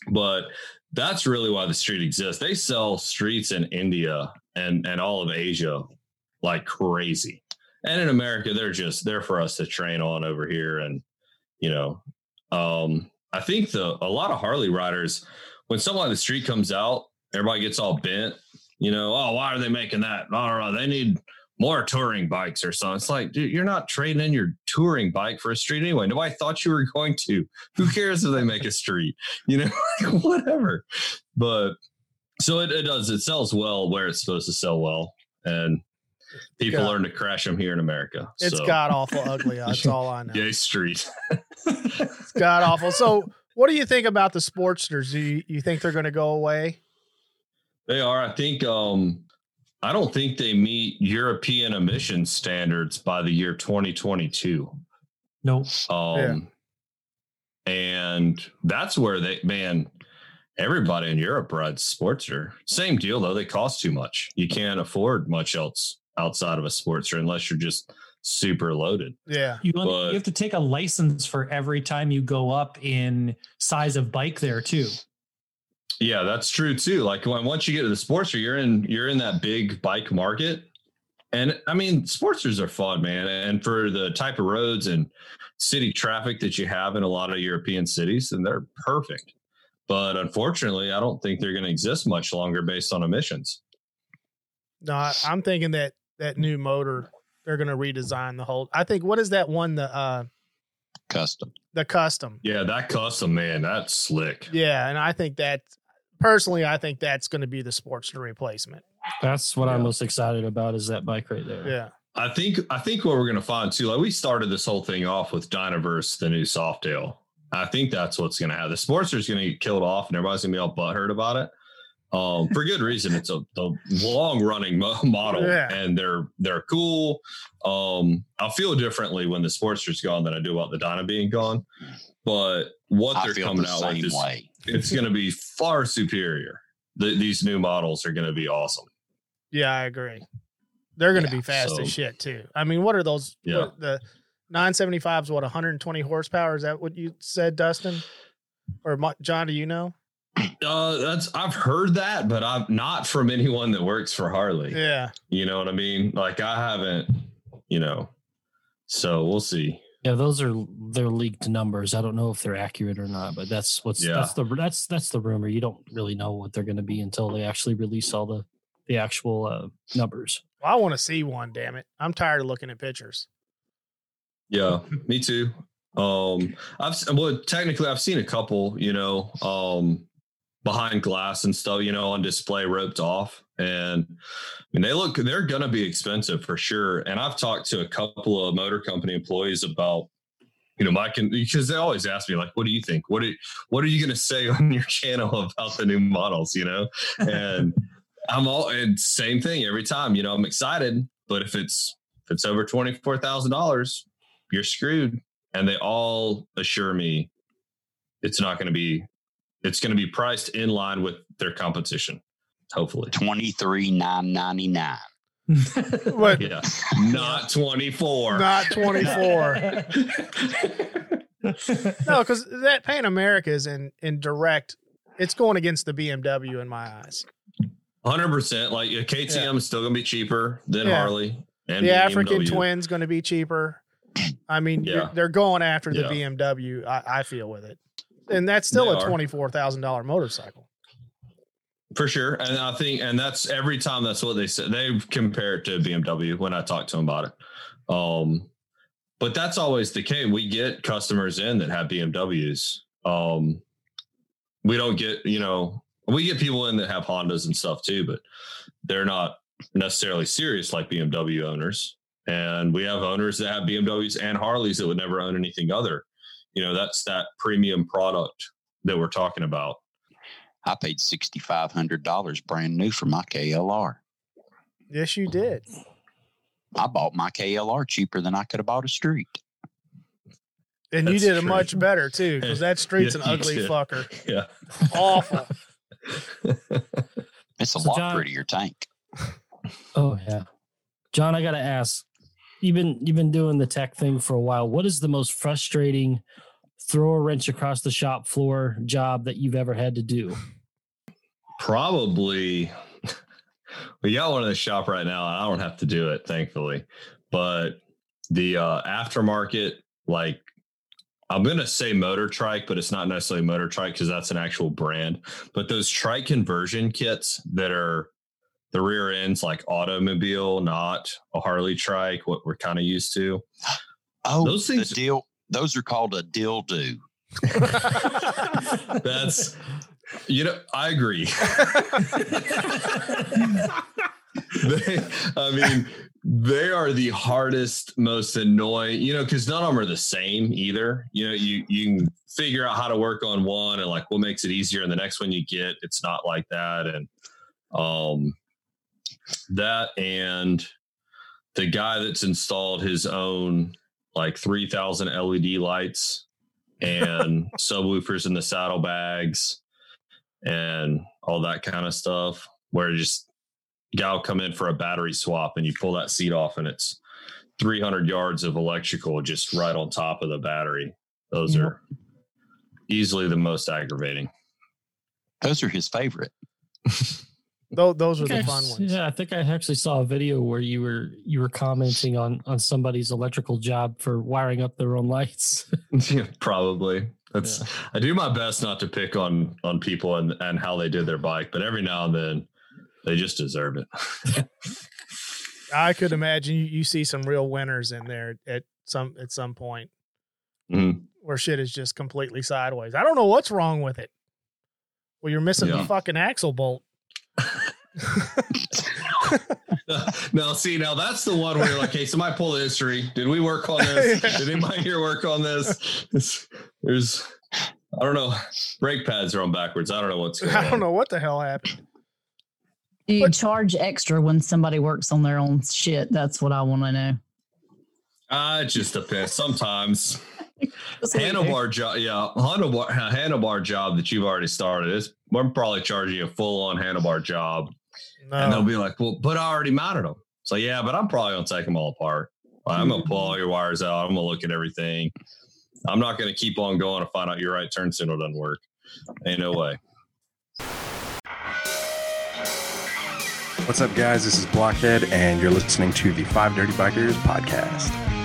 But that's really why the street exists. They sell streets in India and and all of Asia like crazy. And in America, they're just there for us to train on over here. And you know, um, I think the a lot of Harley riders, when someone like the street comes out, everybody gets all bent. You know, oh, why are they making that? Know. They need more touring bikes or something. It's like, dude, you're not trading in your touring bike for a street anyway. Nobody thought you were going to. Who cares if they make a street? You know, whatever. But so it, it does. It sells well where it's supposed to sell well, and people Yeah. learn to crash them here in America. It's so, god awful ugly. That's all I know. Yay, street. It's god awful. So, what do you think about the Sportsters? Do you, you think they're going to go away? They are. I think. Um, I don't think they meet European emission standards by the year 2022. Nope. Um, and that's where they, man, everybody in Europe rides Sportster. Same deal though; they cost too much. You can't afford much else outside of a sports Sportster unless you're just super loaded. Yeah. You, But- you have to take a license for every time you go up in size of bike there too. Yeah, that's true too. Like when once you get to the Sportster, you're in you're in that big bike market, And I mean, Sportsters are fun, man. And for the type of roads and city traffic that you have in a lot of European cities, then they're perfect. But unfortunately, I don't think they're going to exist much longer based on emissions. No, I, I'm thinking that that new motor they're going to redesign the whole. I think what is that one the uh Custom. the custom. Yeah, that custom, man, that's slick. Yeah, and I think that personally, I think that's going to be the Sportster replacement. That's what I'm most excited about is that bike right there. Yeah, I think I think what we're gonna find too, like we started this whole thing off with Dyna versus, the new Softail. I think that's what's gonna happen. The Sportster's gonna get killed off, and everybody's gonna be all butthurt about it. Um, for good reason. It's a the long running mo- model, Yeah. and they're they're cool. Um, I feel differently when the Sportster's gone than I do about the Dyna being gone. But what I they're coming the out with is way. it's gonna be far superior. The, these new models are gonna be awesome. yeah, I agree. They're going to Yeah, be fast so- as shit too. I mean, what are those? Yeah. what- the 975s. What 120 horsepower? Is that what you said, Dustin? Or John? Do you know? Uh, that's I've heard that, but I'm not from anyone that works for Harley. Yeah, You know what I mean? Like I haven't, you know. So we'll see. Yeah, those are they're leaked numbers. I don't know if they're accurate or not, but that's what's Yeah. that's the that's that's the rumor. You don't really know what they're going to be until they actually release all the the actual uh, numbers. well, I want to see one. Damn it, I'm tired of looking at pictures. Yeah, me too. Um, I've well, technically, I've seen a couple. You know, um, behind glass and stuff. You know, on display, roped off, and I mean they look. They're gonna be expensive for sure. And I've talked to a couple of motor company employees about. You know, and because they always ask me, like, what do you think? What are, what are you going to say on your channel about the new models? You know, and I'm all and same thing every time. You know, I'm excited, but if it's if it's over twenty four thousand dollars, you're screwed. And they all assure me it's not going to be, it's going to be priced in line with their competition. Hopefully. Twenty three nine ninety nine. But Yeah. Not 24. not 24. no, because that Pan America is in in direct. It's going against the BMW in my eyes. 100%. Like a KTM is still going to be cheaper than Yeah. Harley. And the African Twin's going to be cheaper. I mean, Yeah. they're going after the Yeah. BMW. I, I feel with it, and that's still They a twenty four thousand dollar motorcycle. For sure. And I think, and that's every time that's what they said. They compare it to BMW when I talk to them about it. Um, but that's always the case. We get customers in that have BMWs. Um, we don't get, you know, we get people in that have Hondas and stuff too, but they're not necessarily serious like BMW owners. And we have owners that have BMWs and Harleys that would never own anything other. You know, that's that premium product that we're talking about. I paid sixty five hundred dollars brand new for my KLR. Yes, you did. I bought my KLR cheaper than I could have bought a street. And you did it true. much better too, because that street's Yeah, an ugly did. fucker. Yeah. Awful. It's a So, lot John- prettier tank. Oh yeah, John, I got to ask. You've been you've been doing the tech thing for a while. What is the most frustrating throw a wrench across the shop floor job that you've ever had to do? Probably we got one in the shop right now. I don't have to do it, thankfully. But the uh aftermarket, like I'm gonna say motor trike, but it's not necessarily motor trike because that's an actual brand. But those trike conversion kits that are the rear ends like automobile, not a Harley trike, what we're kind of used to. Oh, Those things- the deal. Those are called a dildo. That's you know, I agree. they, I mean, they are the hardest, most annoying, you know, because none of them are the same either. You know, you you can figure out how to work on one and like what makes it easier, and the next one you get, it's not like that. And um that and the guy that's installed his own like 3000 LED lights and subwoofers in the saddlebags and all that kind of stuff where just guy will come in for a battery swap and you pull that seat off and it's 300 yards of electrical just right on top of the battery those Yep. are easily the most aggravating Those are his favorite. Those, those were the think I fun ones. Yeah, I think I actually saw a video where you were you were commenting on on somebody's electrical job for wiring up their own lights. Yeah, probably. That's I do my best not to pick on on people and and how they did their bike, but every now and then they just deserve it. I could imagine you, you see some real winners in there at some at some point Mhm. where shit is just completely sideways. I don't know what's wrong with it. Well, you're missing the fucking axle bolt. Now, see, now that's the one where you're like, hey, somebody pull the history. Did we work on this? Yeah. Did anybody here work on this? It's- there's, I don't know, brake pads are on backwards. I don't know what's going on. I don't know what the hell happened. Do you But- charge extra when somebody works on their own shit? That's what I want to know. Uh, it just depends. Sometimes That's what we do. handlebar job, yeah, handlebar a handlebar job that you've already started is. We're probably charging you a full on handlebar job, and they'll be like, "Well, but I already mounted them." So yeah, but I'm probably gonna take them all apart. I'm gonna pull all mm-hmm. your wires out. I'm gonna look at everything. I'm not gonna keep on going to find out your right turn signal doesn't work. Ain't no way. What's up, guys? This is Blockhead, and you're listening to the Five Dirty Bikers podcast.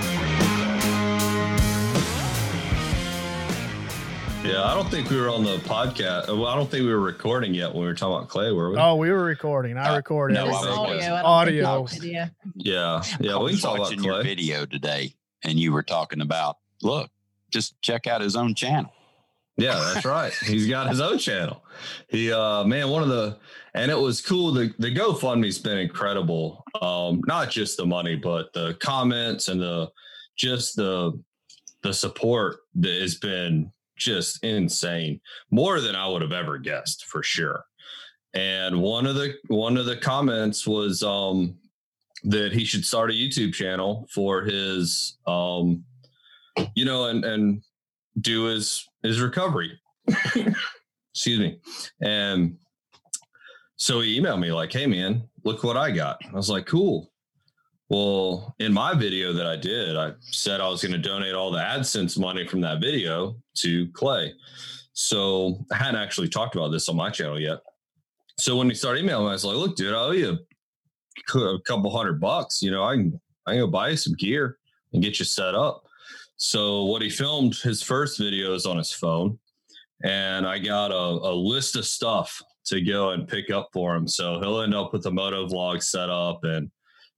Yeah, I don't think we were on the podcast. Well, I don't think we were recording yet when we were talking about Clay, were we? Oh, we were recording. I Uh, recorded. no, It's I audio. I Audio. video. yeah, yeah. I We can was talk about watching your video today, and you were talking about look, just check out his own channel. Yeah, that's right. He's got his own channel. He uh man, one of the and it was cool. The the GoFundMe's been incredible. Um, not just the money, but the comments and the just the the support that has been just insane. More than I would have ever guessed for sure. And one of the one of the comments was um that he should start a YouTube channel for his um you know and and do his his recovery. Excuse me. And so he emailed me like, "Hey man, look what I got." I was like, "Cool." Well, in my video that I did, I said I was going to donate all the AdSense money from that video to Clay. So I hadn't actually talked about this on my channel yet. So when he started emailing me, I was like, "Look, dude, I owe you a couple hundred bucks. You know, I can I can go buy you some gear and get you set up." So what he filmed his first video is on his phone, and I got a, a list of stuff to go and pick up for him. So he'll end up with a moto vlog set up and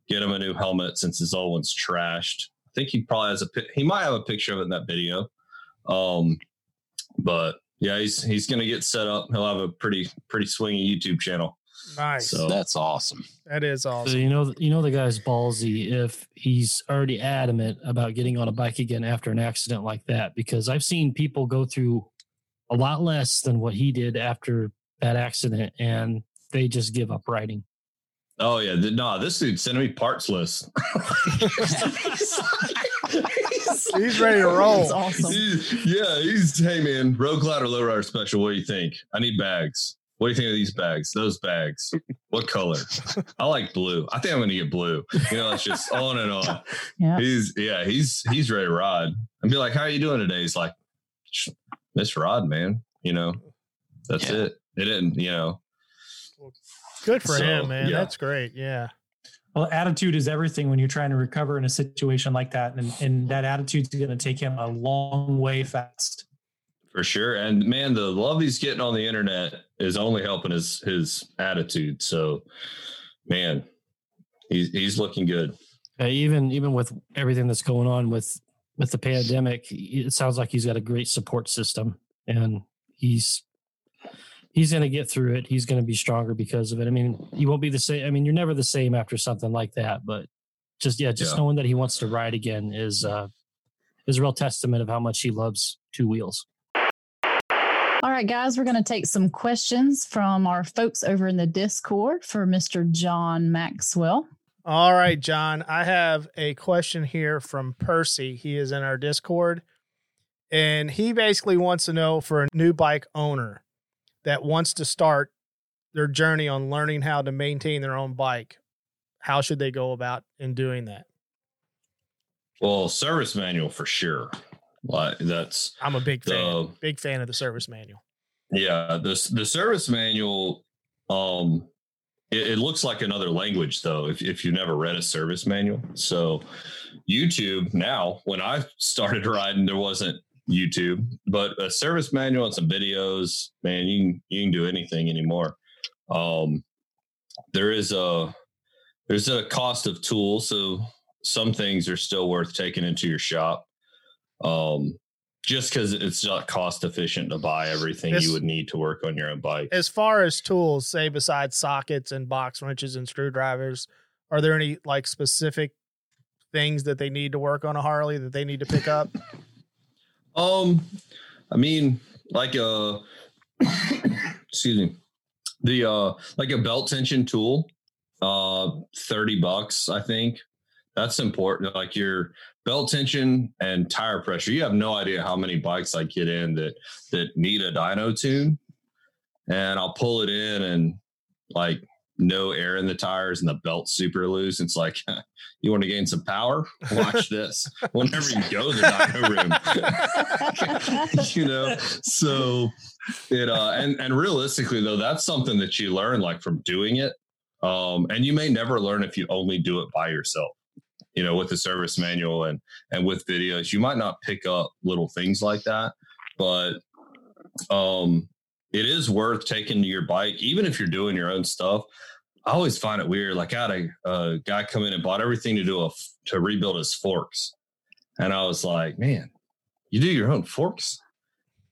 get him a new helmet since his old one's trashed. I think he probably has a he might have a picture of it in that video. Um, but yeah, he's he's gonna get set up. He'll have a pretty pretty swingy YouTube channel. Nice. So- That's awesome. that is So awesome. you know, you know the guy's ballsy if he's already adamant about getting on a bike again after an accident like that. Because I've seen people go through a lot less than what he did after that accident, and they just give up riding. Oh yeah, th- no, this dude sent me parts list. He's ready to roll. That's awesome. He's- yeah, he's hey man, road cloud or lowrider special. What do you think? I need bags. What do you think of these bags? Those bags. What color? I like blue. I think I'm gonna get blue. You know, it's just on and on. Yeah. He's yeah, he's he's ready to ride. And be like, how are you doing today? He's like, Miss Rod, man. You know, that's Yeah. it. It didn't, you know. Good for So, him, man. yeah. That's great. Yeah. Well, attitude is everything when you're trying to recover in a situation like that, and and that attitude's going to take him a long way fast. For sure. And man, the love he's getting on the internet is only helping his his attitude. So man, he's he's looking good. Uh, even even with everything that's going on with with the pandemic, it sounds like he's got a great support system, and he's he's going to get through it. He's going to be stronger because of it. I mean, you won't be the same. I mean, you're never the same after something like that. But just yeah, just Yeah. knowing that he wants to ride again is uh is a real testament of how much he loves two wheels. All right, guys, we're going to take some questions from our folks over in the Discord for Mr. John Maxwell. All right, John. I have a question here from Percy. He is in our Discord. And he basically wants to know for a new bike owner that wants to start their journey on learning how to maintain their own bike, how should they go about in doing that? Well, service manual for sure. Like that's I'm a big fan. the Big fan of the service manual. yeah, the the service manual um it, it looks like another language though if, if you've never read a service manual so youtube now when i started riding there wasn't youtube but a service manual and some videos man you can you can do anything anymore um there is a there's a cost of tools so some things are still worth taking into your shop um just because it's not cost efficient to buy everything This- you would need to work on your own bike As far as tools, say besides sockets and box wrenches and screwdrivers, are there any like specific things that they need to work on a Harley that they need to pick up? Um, I mean, like a excuse me, the uh, like a belt tension tool, uh, thirty bucks, I think. That's important. Like your belt tension and tire pressure. You have no idea how many bikes I get in that that need a dyno tune, and I'll pull it in and like no air in the tires and the belt super loose. It's like you want to gain some power. Watch this. Whenever you go to the dyno room. you know, so it uh and and realistically though, that's something that you learn like from doing it. Um, and you may never learn if you only do it by yourself. You know, with the service manual and and with videos, you might not pick up little things like that, but um it is worth taking to your bike, even if you're doing your own stuff. I always find it weird. Like I had a, a guy come in and bought everything to do a to rebuild his forks, and I was like, "Man, you do your own forks?"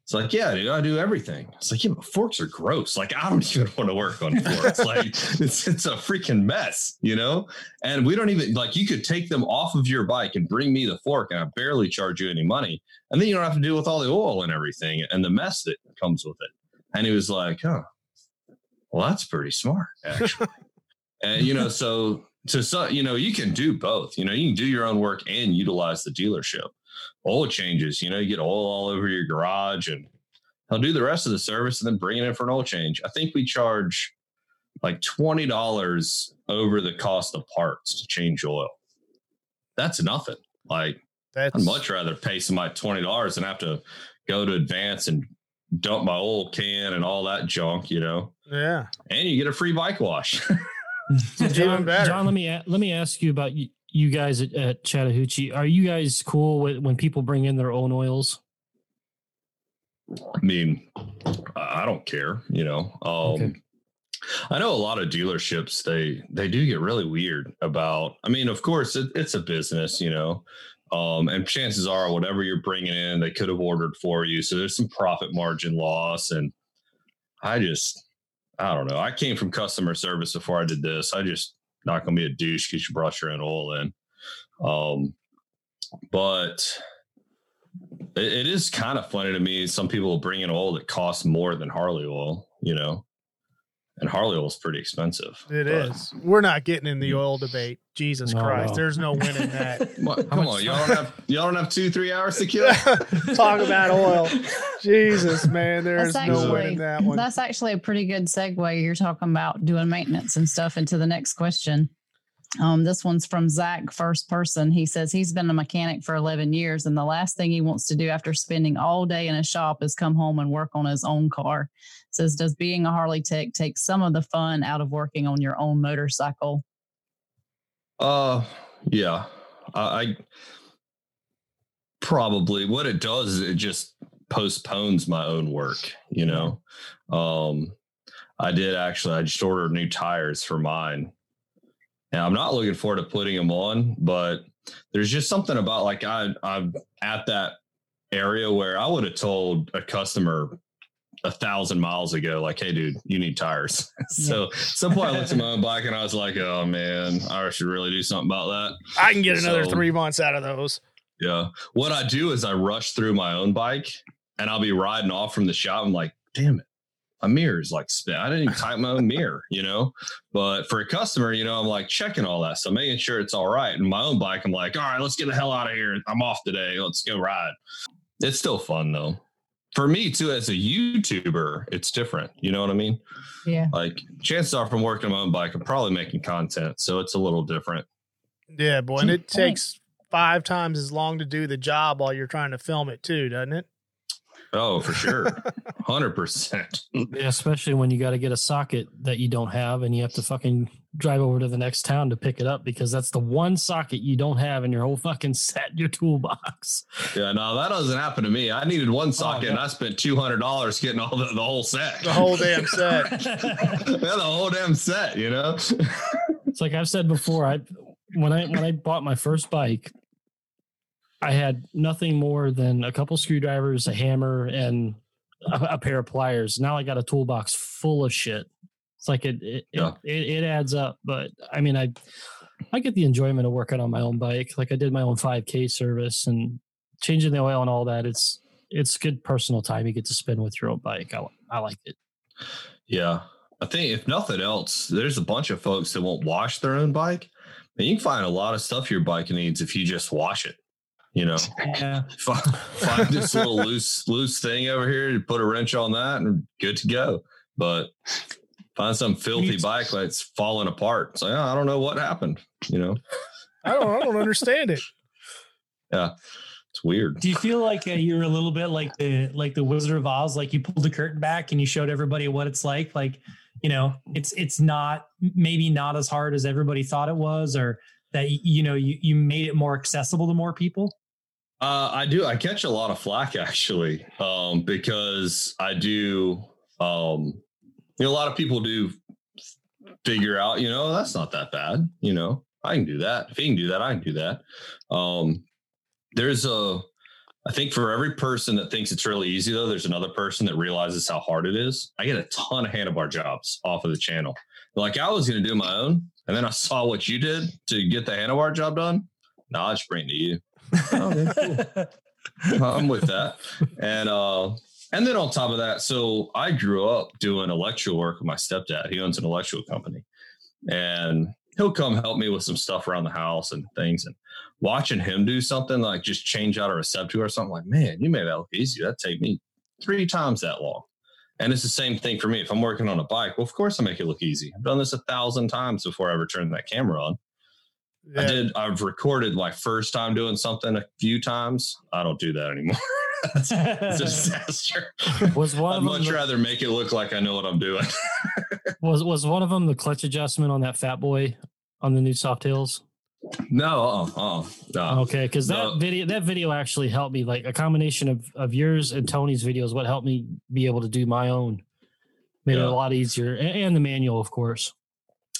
It's like, "Yeah, dude, I do everything." It's like, "Yeah, but forks are gross. Like I don't even want to work on forks. like it's it's a freaking mess, you know." And we don't even like you could take them off of your bike and bring me the fork, and I barely charge you any money, and then you don't have to deal with all the oil and everything and the mess that comes with it. And he was like, "Huh." Well, that's pretty smart, actually. and you know, so to so you know, you can do both. You know, you can do your own work and utilize the dealership. Oil changes, you know, you get oil all over your garage, and he'll do the rest of the service and then bring it in for an oil change. I think we charge like twenty dollars over the cost of parts to change oil. That's nothing. Like That's I'd much rather pay somebody twenty dollars than have to go to advance and dump my old can and all that junk, you know. yeah. And you get a free bike wash. John. John, let me let me ask you about you, you guys at, at Chattahoochee. Are you guys cool with when people bring in their own oils? I mean, I I don't care, you know. Um Okay. I know a lot of dealerships they they do get really weird about. I mean, of course, it, it's a business, you know, um, and chances are whatever you're bringing in, they could have ordered for you, so there's some profit margin loss. And I just, I don't know. I came from customer service before I did this. I just not going to be a douche because you brought your own oil in. Um, but it, it is kind of funny to me. Some people bring in oil that costs more than Harley oil, you know, and Harley oil is pretty expensive. It but- is. We're not getting in the oil debate. Jesus No, Christ. no. There's no winning that. Come on, come on. y'all don't have y'all don't have two, three hours to kill. Talk about oil. Jesus, man. There's That's no actually winning that one. that's actually a pretty good segue. You're talking about doing maintenance and stuff into the next question. Um, this one's from Zach, first person. He says he's been a mechanic for 11 years, and the last thing he wants to do after spending all day in a shop is come home and work on his own car. Says, does being a Harley tech take some of the fun out of working on your own motorcycle? Uh, yeah, I, I probably what it does is it just postpones my own work. You know, um, I did actually. I just ordered new tires for mine, and I'm not looking forward to putting them on. But there's just something about like I I'm at that area where I would have told a customer a thousand miles ago, like, hey, dude, you need tires. so some point I looked at my own bike and I was like, oh man, I should really do something about that. I can get another So- three months out of those. Yeah. What I do is I rush through my own bike and I'll be riding off from the shop. I'm like, damn it. My mirror is like spin. I didn't even type my own mirror, you know. But for a customer, you know, I'm like checking all that, so making sure it's all right. And my own bike, I'm like, all right, let's get the hell out of here. I'm off today. Let's go ride. It's still fun though. For me too, as a YouTuber, it's different. You know what I mean? Yeah. Like chances are, from working on my own bike, I'm probably making content, so it's a little different. Yeah, boy. And it takes five times as long to do the job while you're trying to film it too, doesn't it? Oh, for sure. 100%. Yeah, especially when you got to get a socket that you don't have and you have to fucking drive over to the next town to pick it up because that's the one socket you don't have in your whole fucking set, your toolbox. Yeah, no, that doesn't happen to me. I needed one oh, socket and I spent $200 getting all the, the whole set. The whole damn set. yeah, the whole damn set, you know? It's like I've said before. I when I when I bought my first bike, I had nothing more than a couple screwdrivers, a hammer, and a, a pair of pliers. Now I got a toolbox full of shit. It's like it it, Yeah. it it adds up. But I mean, I I get the enjoyment of working on my own bike. Like I did my own 5K service and changing the oil and all that. It's it's good personal time you get to spend with your own bike. I I like it. Yeah. I think if nothing else, there's a bunch of folks that won't wash their own bike. And you can find a lot of stuff your bike needs if you just wash it. You know, Yeah. find, find this little loose loose thing over here, to put a wrench on that, and good to go. But find some filthy bike that's falling apart. It's like, oh, I don't know what happened. You know, I don't. I don't understand it. Yeah, it's weird. Do you feel like uh, you're a little bit like the like the Wizard of Oz? Like you pulled the curtain back and you showed everybody what it's like. Like you know, it's it's not maybe not as hard as everybody thought it was, or that you know you you made it more accessible to more people. Uh, I do. I catch a lot of flack actually, um, because I do. Um, you know, a lot of people do figure out. You know, that's not that bad. You know, I can do that. If he can do that, I can do that. Um, there's a. I think for every person that thinks it's really easy, though, there's another person that realizes how hard it is. I get a ton of handlebar jobs off of the channel. Like I was going to do my own, and then I saw what you did to get the handlebar job done. Now I just bring it to you. I'm with that. And uh and then on top of that, so I grew up doing electrical work with my stepdad. He owns an electrical company. And he'll come help me with some stuff around the house and things. And watching him do something like just change out a receptacle or something like, man, you made that look easy. That'd take me three times that long. And it's the same thing for me. If I'm working on a bike, well, of course I make it look easy. I've done this a thousand times before I ever turned that camera on. I did. I've recorded my first time doing something a few times. I don't do that anymore. it's a disaster. Was one I'd of them much the- rather make it look like I know what I'm doing. was was one of them the clutch adjustment on that Fat Boy on the new Softails? no, uh, uh, no. Okay, because that No. video that video actually helped me. Like a combination of of yours and Tony's videos, what helped me be able to do my own. Made it a lot easier, and, and the manual, of course.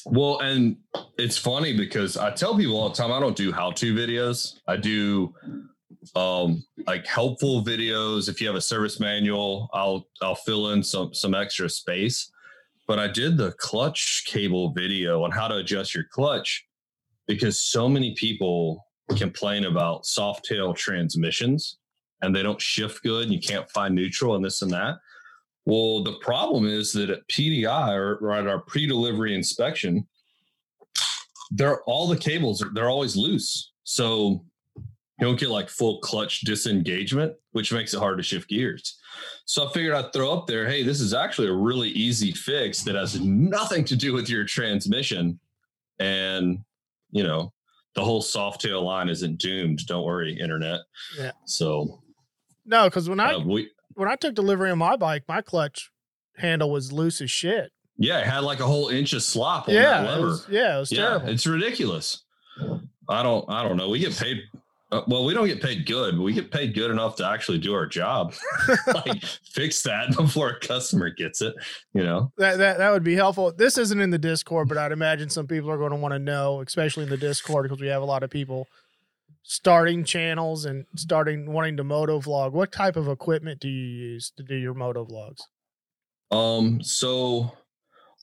Well, and it's funny because I tell people all the time I don't do how-to videos. I do um like helpful videos. If you have a service manual, I'll I'll fill in some some extra space. But I did the clutch cable video on how to adjust your clutch because so many people complain about Softail transmissions and they don't shift good and you can't find neutral and this and that. Well, the problem is that at PDI or, or at our pre-delivery inspection, they're all the cables are they're always loose. So you don't get like full clutch disengagement, which makes it hard to shift gears. So I figured I'd throw up there, hey, this is actually a really easy fix that has nothing to do with your transmission. And you know, the whole Softail line isn't doomed. Don't worry, internet. Yeah. So No, because when I uh, we when I took delivery on my bike, my clutch handle was loose as shit. yeah, it had like a whole inch of slop on Yeah, that it lever. was, yeah, it was yeah, terrible. it's ridiculous. I don't, I don't know. We get paid. Uh, well, we don't get paid good, but we get paid good enough to actually do our job, like fix that before a customer gets it. You know, That, that that would be helpful. This isn't in the Discord, but I'd imagine some people are going to want to know, especially in the Discord, because we have a lot of people starting channels and starting wanting to moto vlog. What type of equipment do you use to do your moto vlogs? Um, so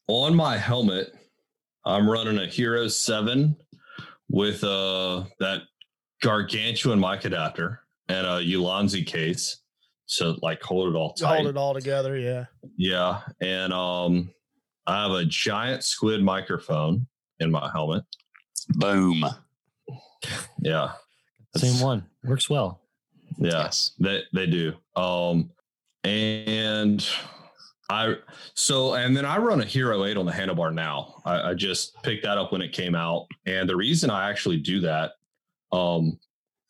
on my helmet, I'm running a Hero 7 with uh that gargantuan mic adapter and a Ulanzi case. So like hold it all tight. hold it all together, yeah. Yeah. And um I have a giant squid microphone in my helmet. Boom. Yeah. Same one works well. Yeah. Yes. They they do. Um and I so and then I run a Hero 8 on the handlebar now. I, I just picked that up when it came out. And the reason I actually do that, um,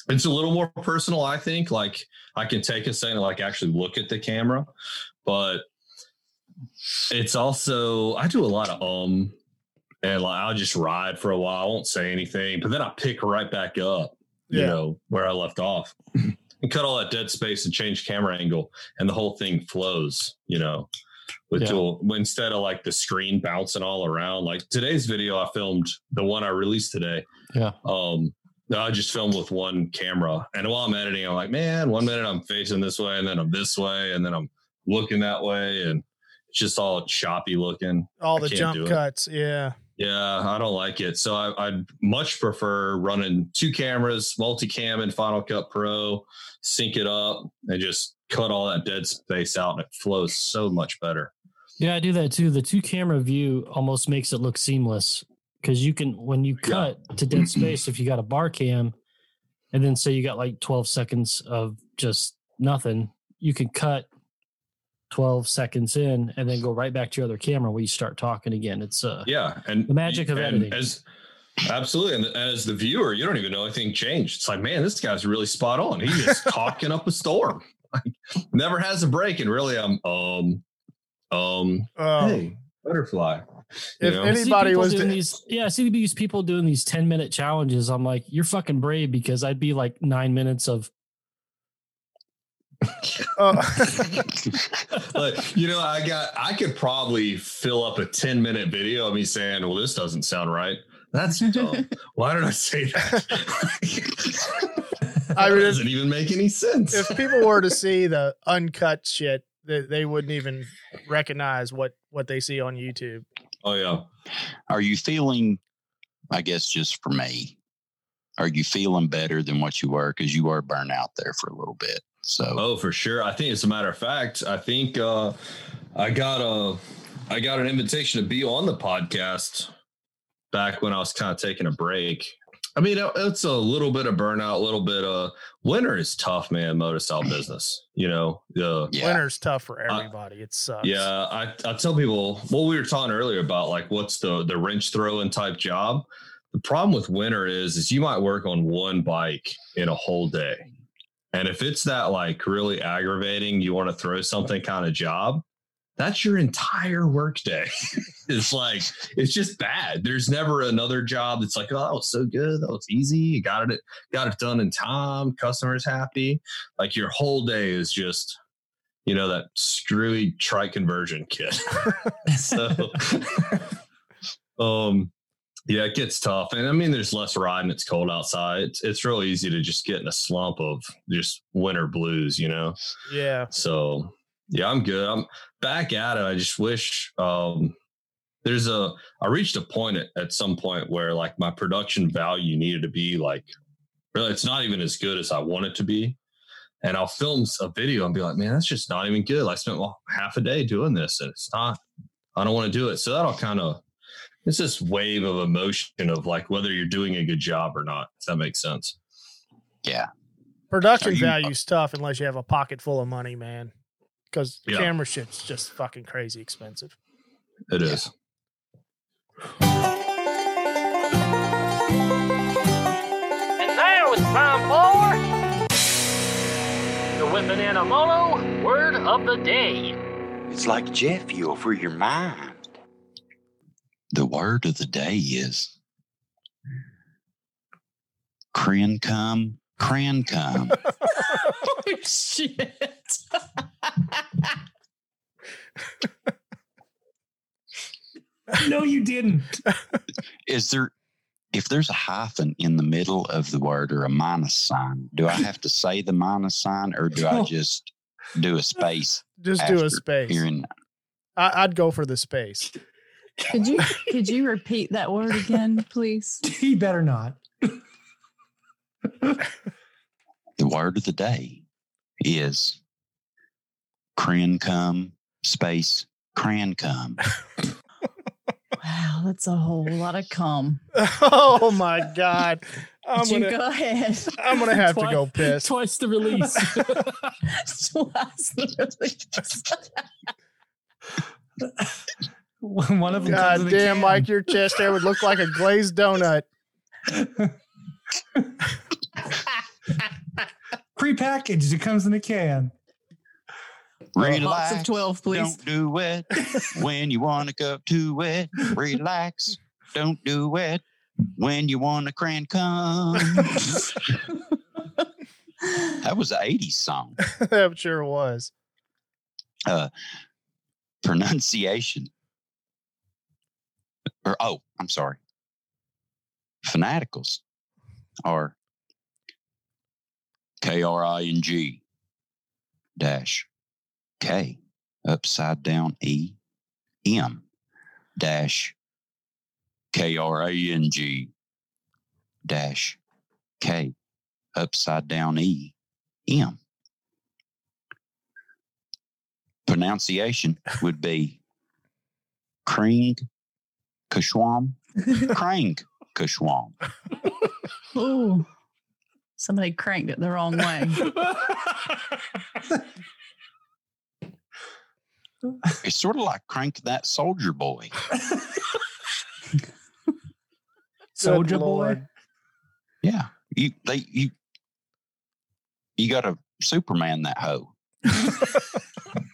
it's a little more personal, I think. Like I can take a second to like actually look at the camera, but it's also I do a lot of um and like I'll just ride for a while, I won't say anything, but then I pick right back up, you know, where I left off. and cut all that dead space and change camera angle and the whole thing flows, you know. With Yeah. dual, instead of like the screen bouncing all around. Like today's video I filmed, the one I released today. Yeah. Um I just filmed with one camera. And while I'm editing, I'm like, man, one minute I'm facing this way and then I'm this way and then I'm looking that way and it's just all choppy looking. All I the jump cuts. Yeah. Yeah, I don't like it. So I, I'd much prefer running two cameras, multicam in Final Cut Pro, sync it up, and just cut all that dead space out, and it flows so much better. Yeah, I do that too. The two camera view almost makes it look seamless because you can when you Yeah. cut to dead space if you got a bar cam, and then say you got like twelve seconds of just nothing, you can cut twelve seconds in and then go right back to your other camera where you start talking again. It's uh Yeah, and The magic of and editing. As absolutely, and as the viewer, you don't even know anything changed. It's like, man, this guy's really spot on. He's just talking up a storm. Like, never has a break, and really, I'm um um Oh, hey butterfly. You If know? Anybody was doing to- these, yeah, I see these people doing these 10 minute challenges. I'm like, you're fucking brave because I'd be like nine minutes of Uh, but you know, I got I could probably fill up a 10 minute video of me saying, Well, this doesn't sound right. That's dumb. Why did I say that? I mean, if- doesn't even make any sense. if people were to see the uncut shit, they, they wouldn't even recognize what what they see on YouTube. oh yeah. Are you feeling, I guess, just for me, are you feeling better than what you were? Because you were burnt out there for a little bit. So, Oh, for sure. I think as a matter of fact, I think uh I got a I got an invitation to be on the podcast back when I was kind of taking a break. I mean, it's a little bit of burnout, a little bit of winter is tough, man. Motorcycle business, you know. The yeah. Winter's tough for everybody. it sucks. yeah, I I tell people what we were talking earlier about like what's the the wrench throwing type job. The problem with winter is is you might work on one bike in a whole day. And if it's that like really aggravating, you want to throw something kind of job, that's your entire workday. it's like it's just bad. There's never another job that's like, oh, that was so good, that was easy, you got it, got it done in time, customers happy. Like your whole day is just, you know, that screwy trike conversion kit. so, um, yeah, it gets tough, and I mean, there's less riding. It's cold outside. It's it's real easy to just get in a slump of just winter blues, you know. Yeah. So yeah, I'm good. I'm back at it. I just wish um there's a I reached a point at, at some point where like my production value needed to be like really it's not even as good as I want it to be. And I'll film a video and be like, man, that's just not even good. I spent well, half a day doing this and it's not, I don't want to do it. So that'll kind of it's this wave of emotion of like whether you're doing a good job or not, if that makes sense. Yeah. Production Are you- uh, value's tough unless you have a pocket full of money, man. Because Yeah. camera shit's just fucking crazy expensive. It is. And now it's time for the Whip Banana Molo Word of the Day. It's like jet fuel for your mind. The word of the day is crancum, crancum. oh, shit. no, you didn't. is there, if there's a hyphen in the middle of the word or a minus sign, do I have to say the minus sign or do I just do a space Just do a space. here I, I'd go for the space. Could you could you repeat that word again, please? He better not. the word of the day is crancum space crancum. Wow, that's a whole lot of cum. oh my god. I'm gonna go ahead. I'm gonna have to go piss. twice the release. Twice the release. One of them. God comes in a damn, can. Mike, your chest hair would look like a glazed donut. Prepackaged. It comes in a can. Box Relax. of 12, please. Don't do it when you want to go to it. Relax. Don't do it when you want to crank come. that was an 80s song. I'm sure it was. Uh, pronunciation. Or, oh, I'm sorry. Fanaticals are K R I N G dash K upside down E M dash K R A N G dash K upside down E M. Pronunciation would be Kring Kashwam crank Kashwam. Ooh. Somebody cranked it the wrong way. It's sort of like Crank That Soldier Boy. Soldier boy. Yeah. You they you you gotta Superman that hoe.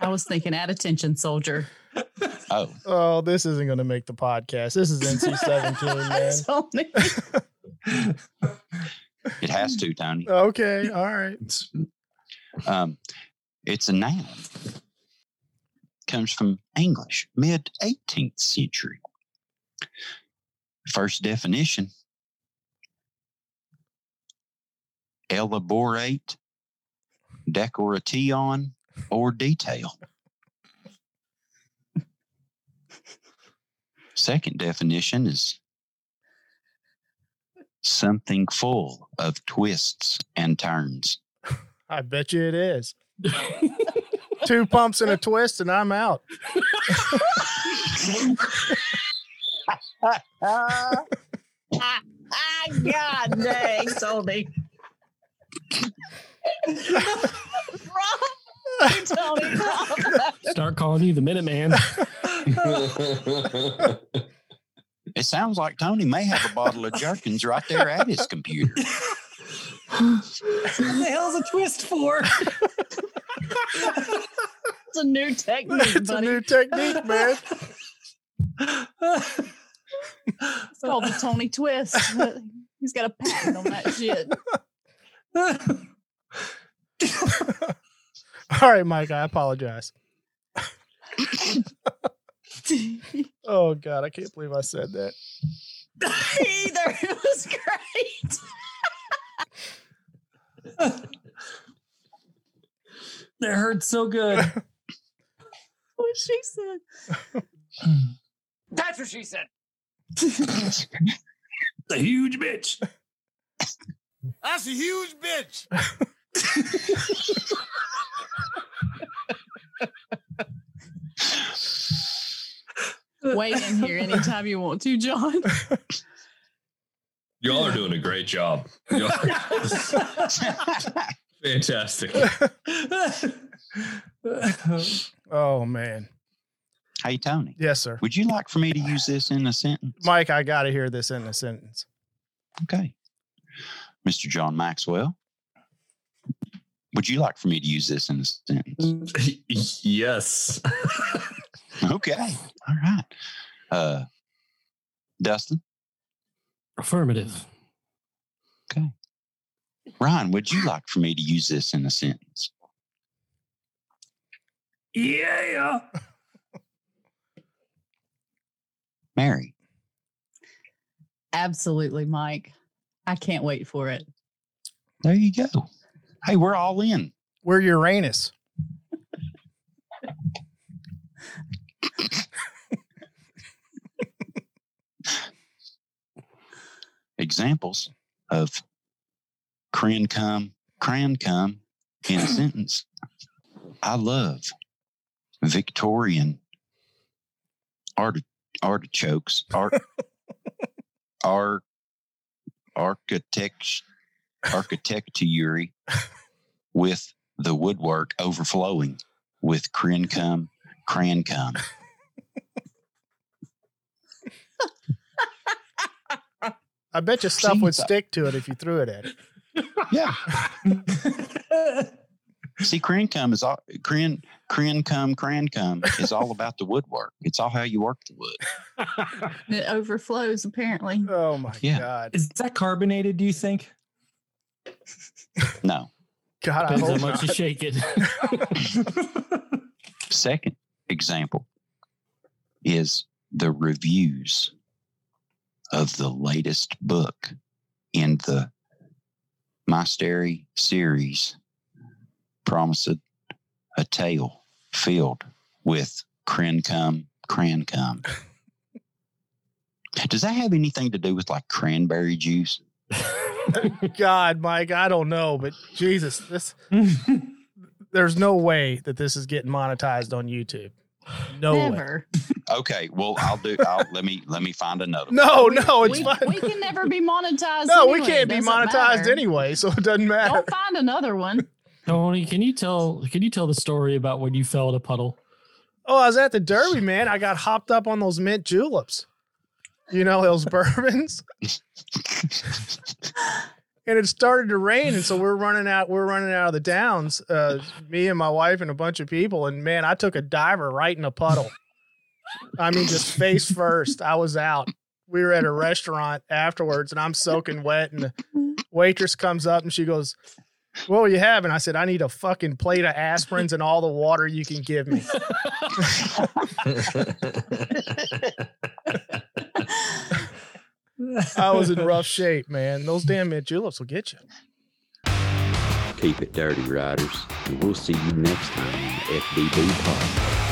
I was thinking, at attention, soldier. Oh. Oh, this isn't going to make the podcast. This is NC 17, man. Tony. It has to, Tony. Okay. All right. It's- Um, it's a noun. Comes from English, mid 18th century. First definition elaborate, decoration, or detail. Second definition is something full of twists and turns. I bet you it is. Two pumps and a twist, and I'm out. God dang, Tony. Tony, Start calling you the Minuteman. It sounds like Tony may have a bottle of Jergens right there at his computer. What the hell's a twist for? It's a new technique, It's a new technique, man. It's called the Tony Twist. He's got a patent on that shit. All right, Mike, I apologize. Oh, God, I can't believe I said that. Either it was great. That hurt so good. What she said. That's what she said. The huge bitch. That's a huge bitch. Weigh in here anytime you want to, John. Y'all are doing a great job. Fantastic. Oh, man. hey, Tony, Yes, sir. would you like for me to use this in a sentence? Mike, I got to hear this in a sentence. Okay. Mr. John Maxwell, would you like for me to use this in a sentence? yes. Okay. All right. Uh, Dustin, Affirmative. okay. Ryan, would you like for me to use this in a sentence? yeah. Mary, Absolutely, Mike. I can't wait for it. there you go. Hey, we're all in. We're Uranus. Examples of cran come, cran come in a sentence. I love Victorian art, artichokes, art, art, architect, architecture with the woodwork overflowing with cran cum, cran cum. I bet you stuff would stick to it if you threw it at it. Yeah. See, cran cum is all cran cran cum cran cum is all about the woodwork. It's all how you work the wood. It overflows apparently. Oh my Yeah. god. Is that carbonated? Do you think? No. God, I Depends how hope much you shake it. Second example is the reviews of the latest book in the Mystery series, Promised a Tale Filled with Crancum, Crancum. Does that have anything to do with like cranberry juice? God, Mike, I don't know, but Jesus, this there's no way that this is getting monetized on YouTube. No way. Okay, well I'll do. I'll let me let me find another. one. No, no, it's we, fine. we can never be monetized. no, anyway. we can't be monetized matter. anyway, so it doesn't matter. Don't find another one. Tony, can you tell can you tell the story about when you fell in a puddle? Oh, I was at the Derby, man. I got hopped up on those mint juleps. You know those bourbons. and it started to rain, and so we're running out. We're running out of the downs. Uh, me and my wife and a bunch of people. And man, I took a diver right in a puddle. I mean, just face first. I was out. We were at a restaurant afterwards, and I'm soaking wet. And the waitress comes up and she goes, "What will you have?" And I said, "I need a fucking plate of aspirins and all the water you can give me." I was in rough shape, man. Those damn mint juleps will get you. Keep it dirty, riders, and we'll see you next time on the FDB Podcast.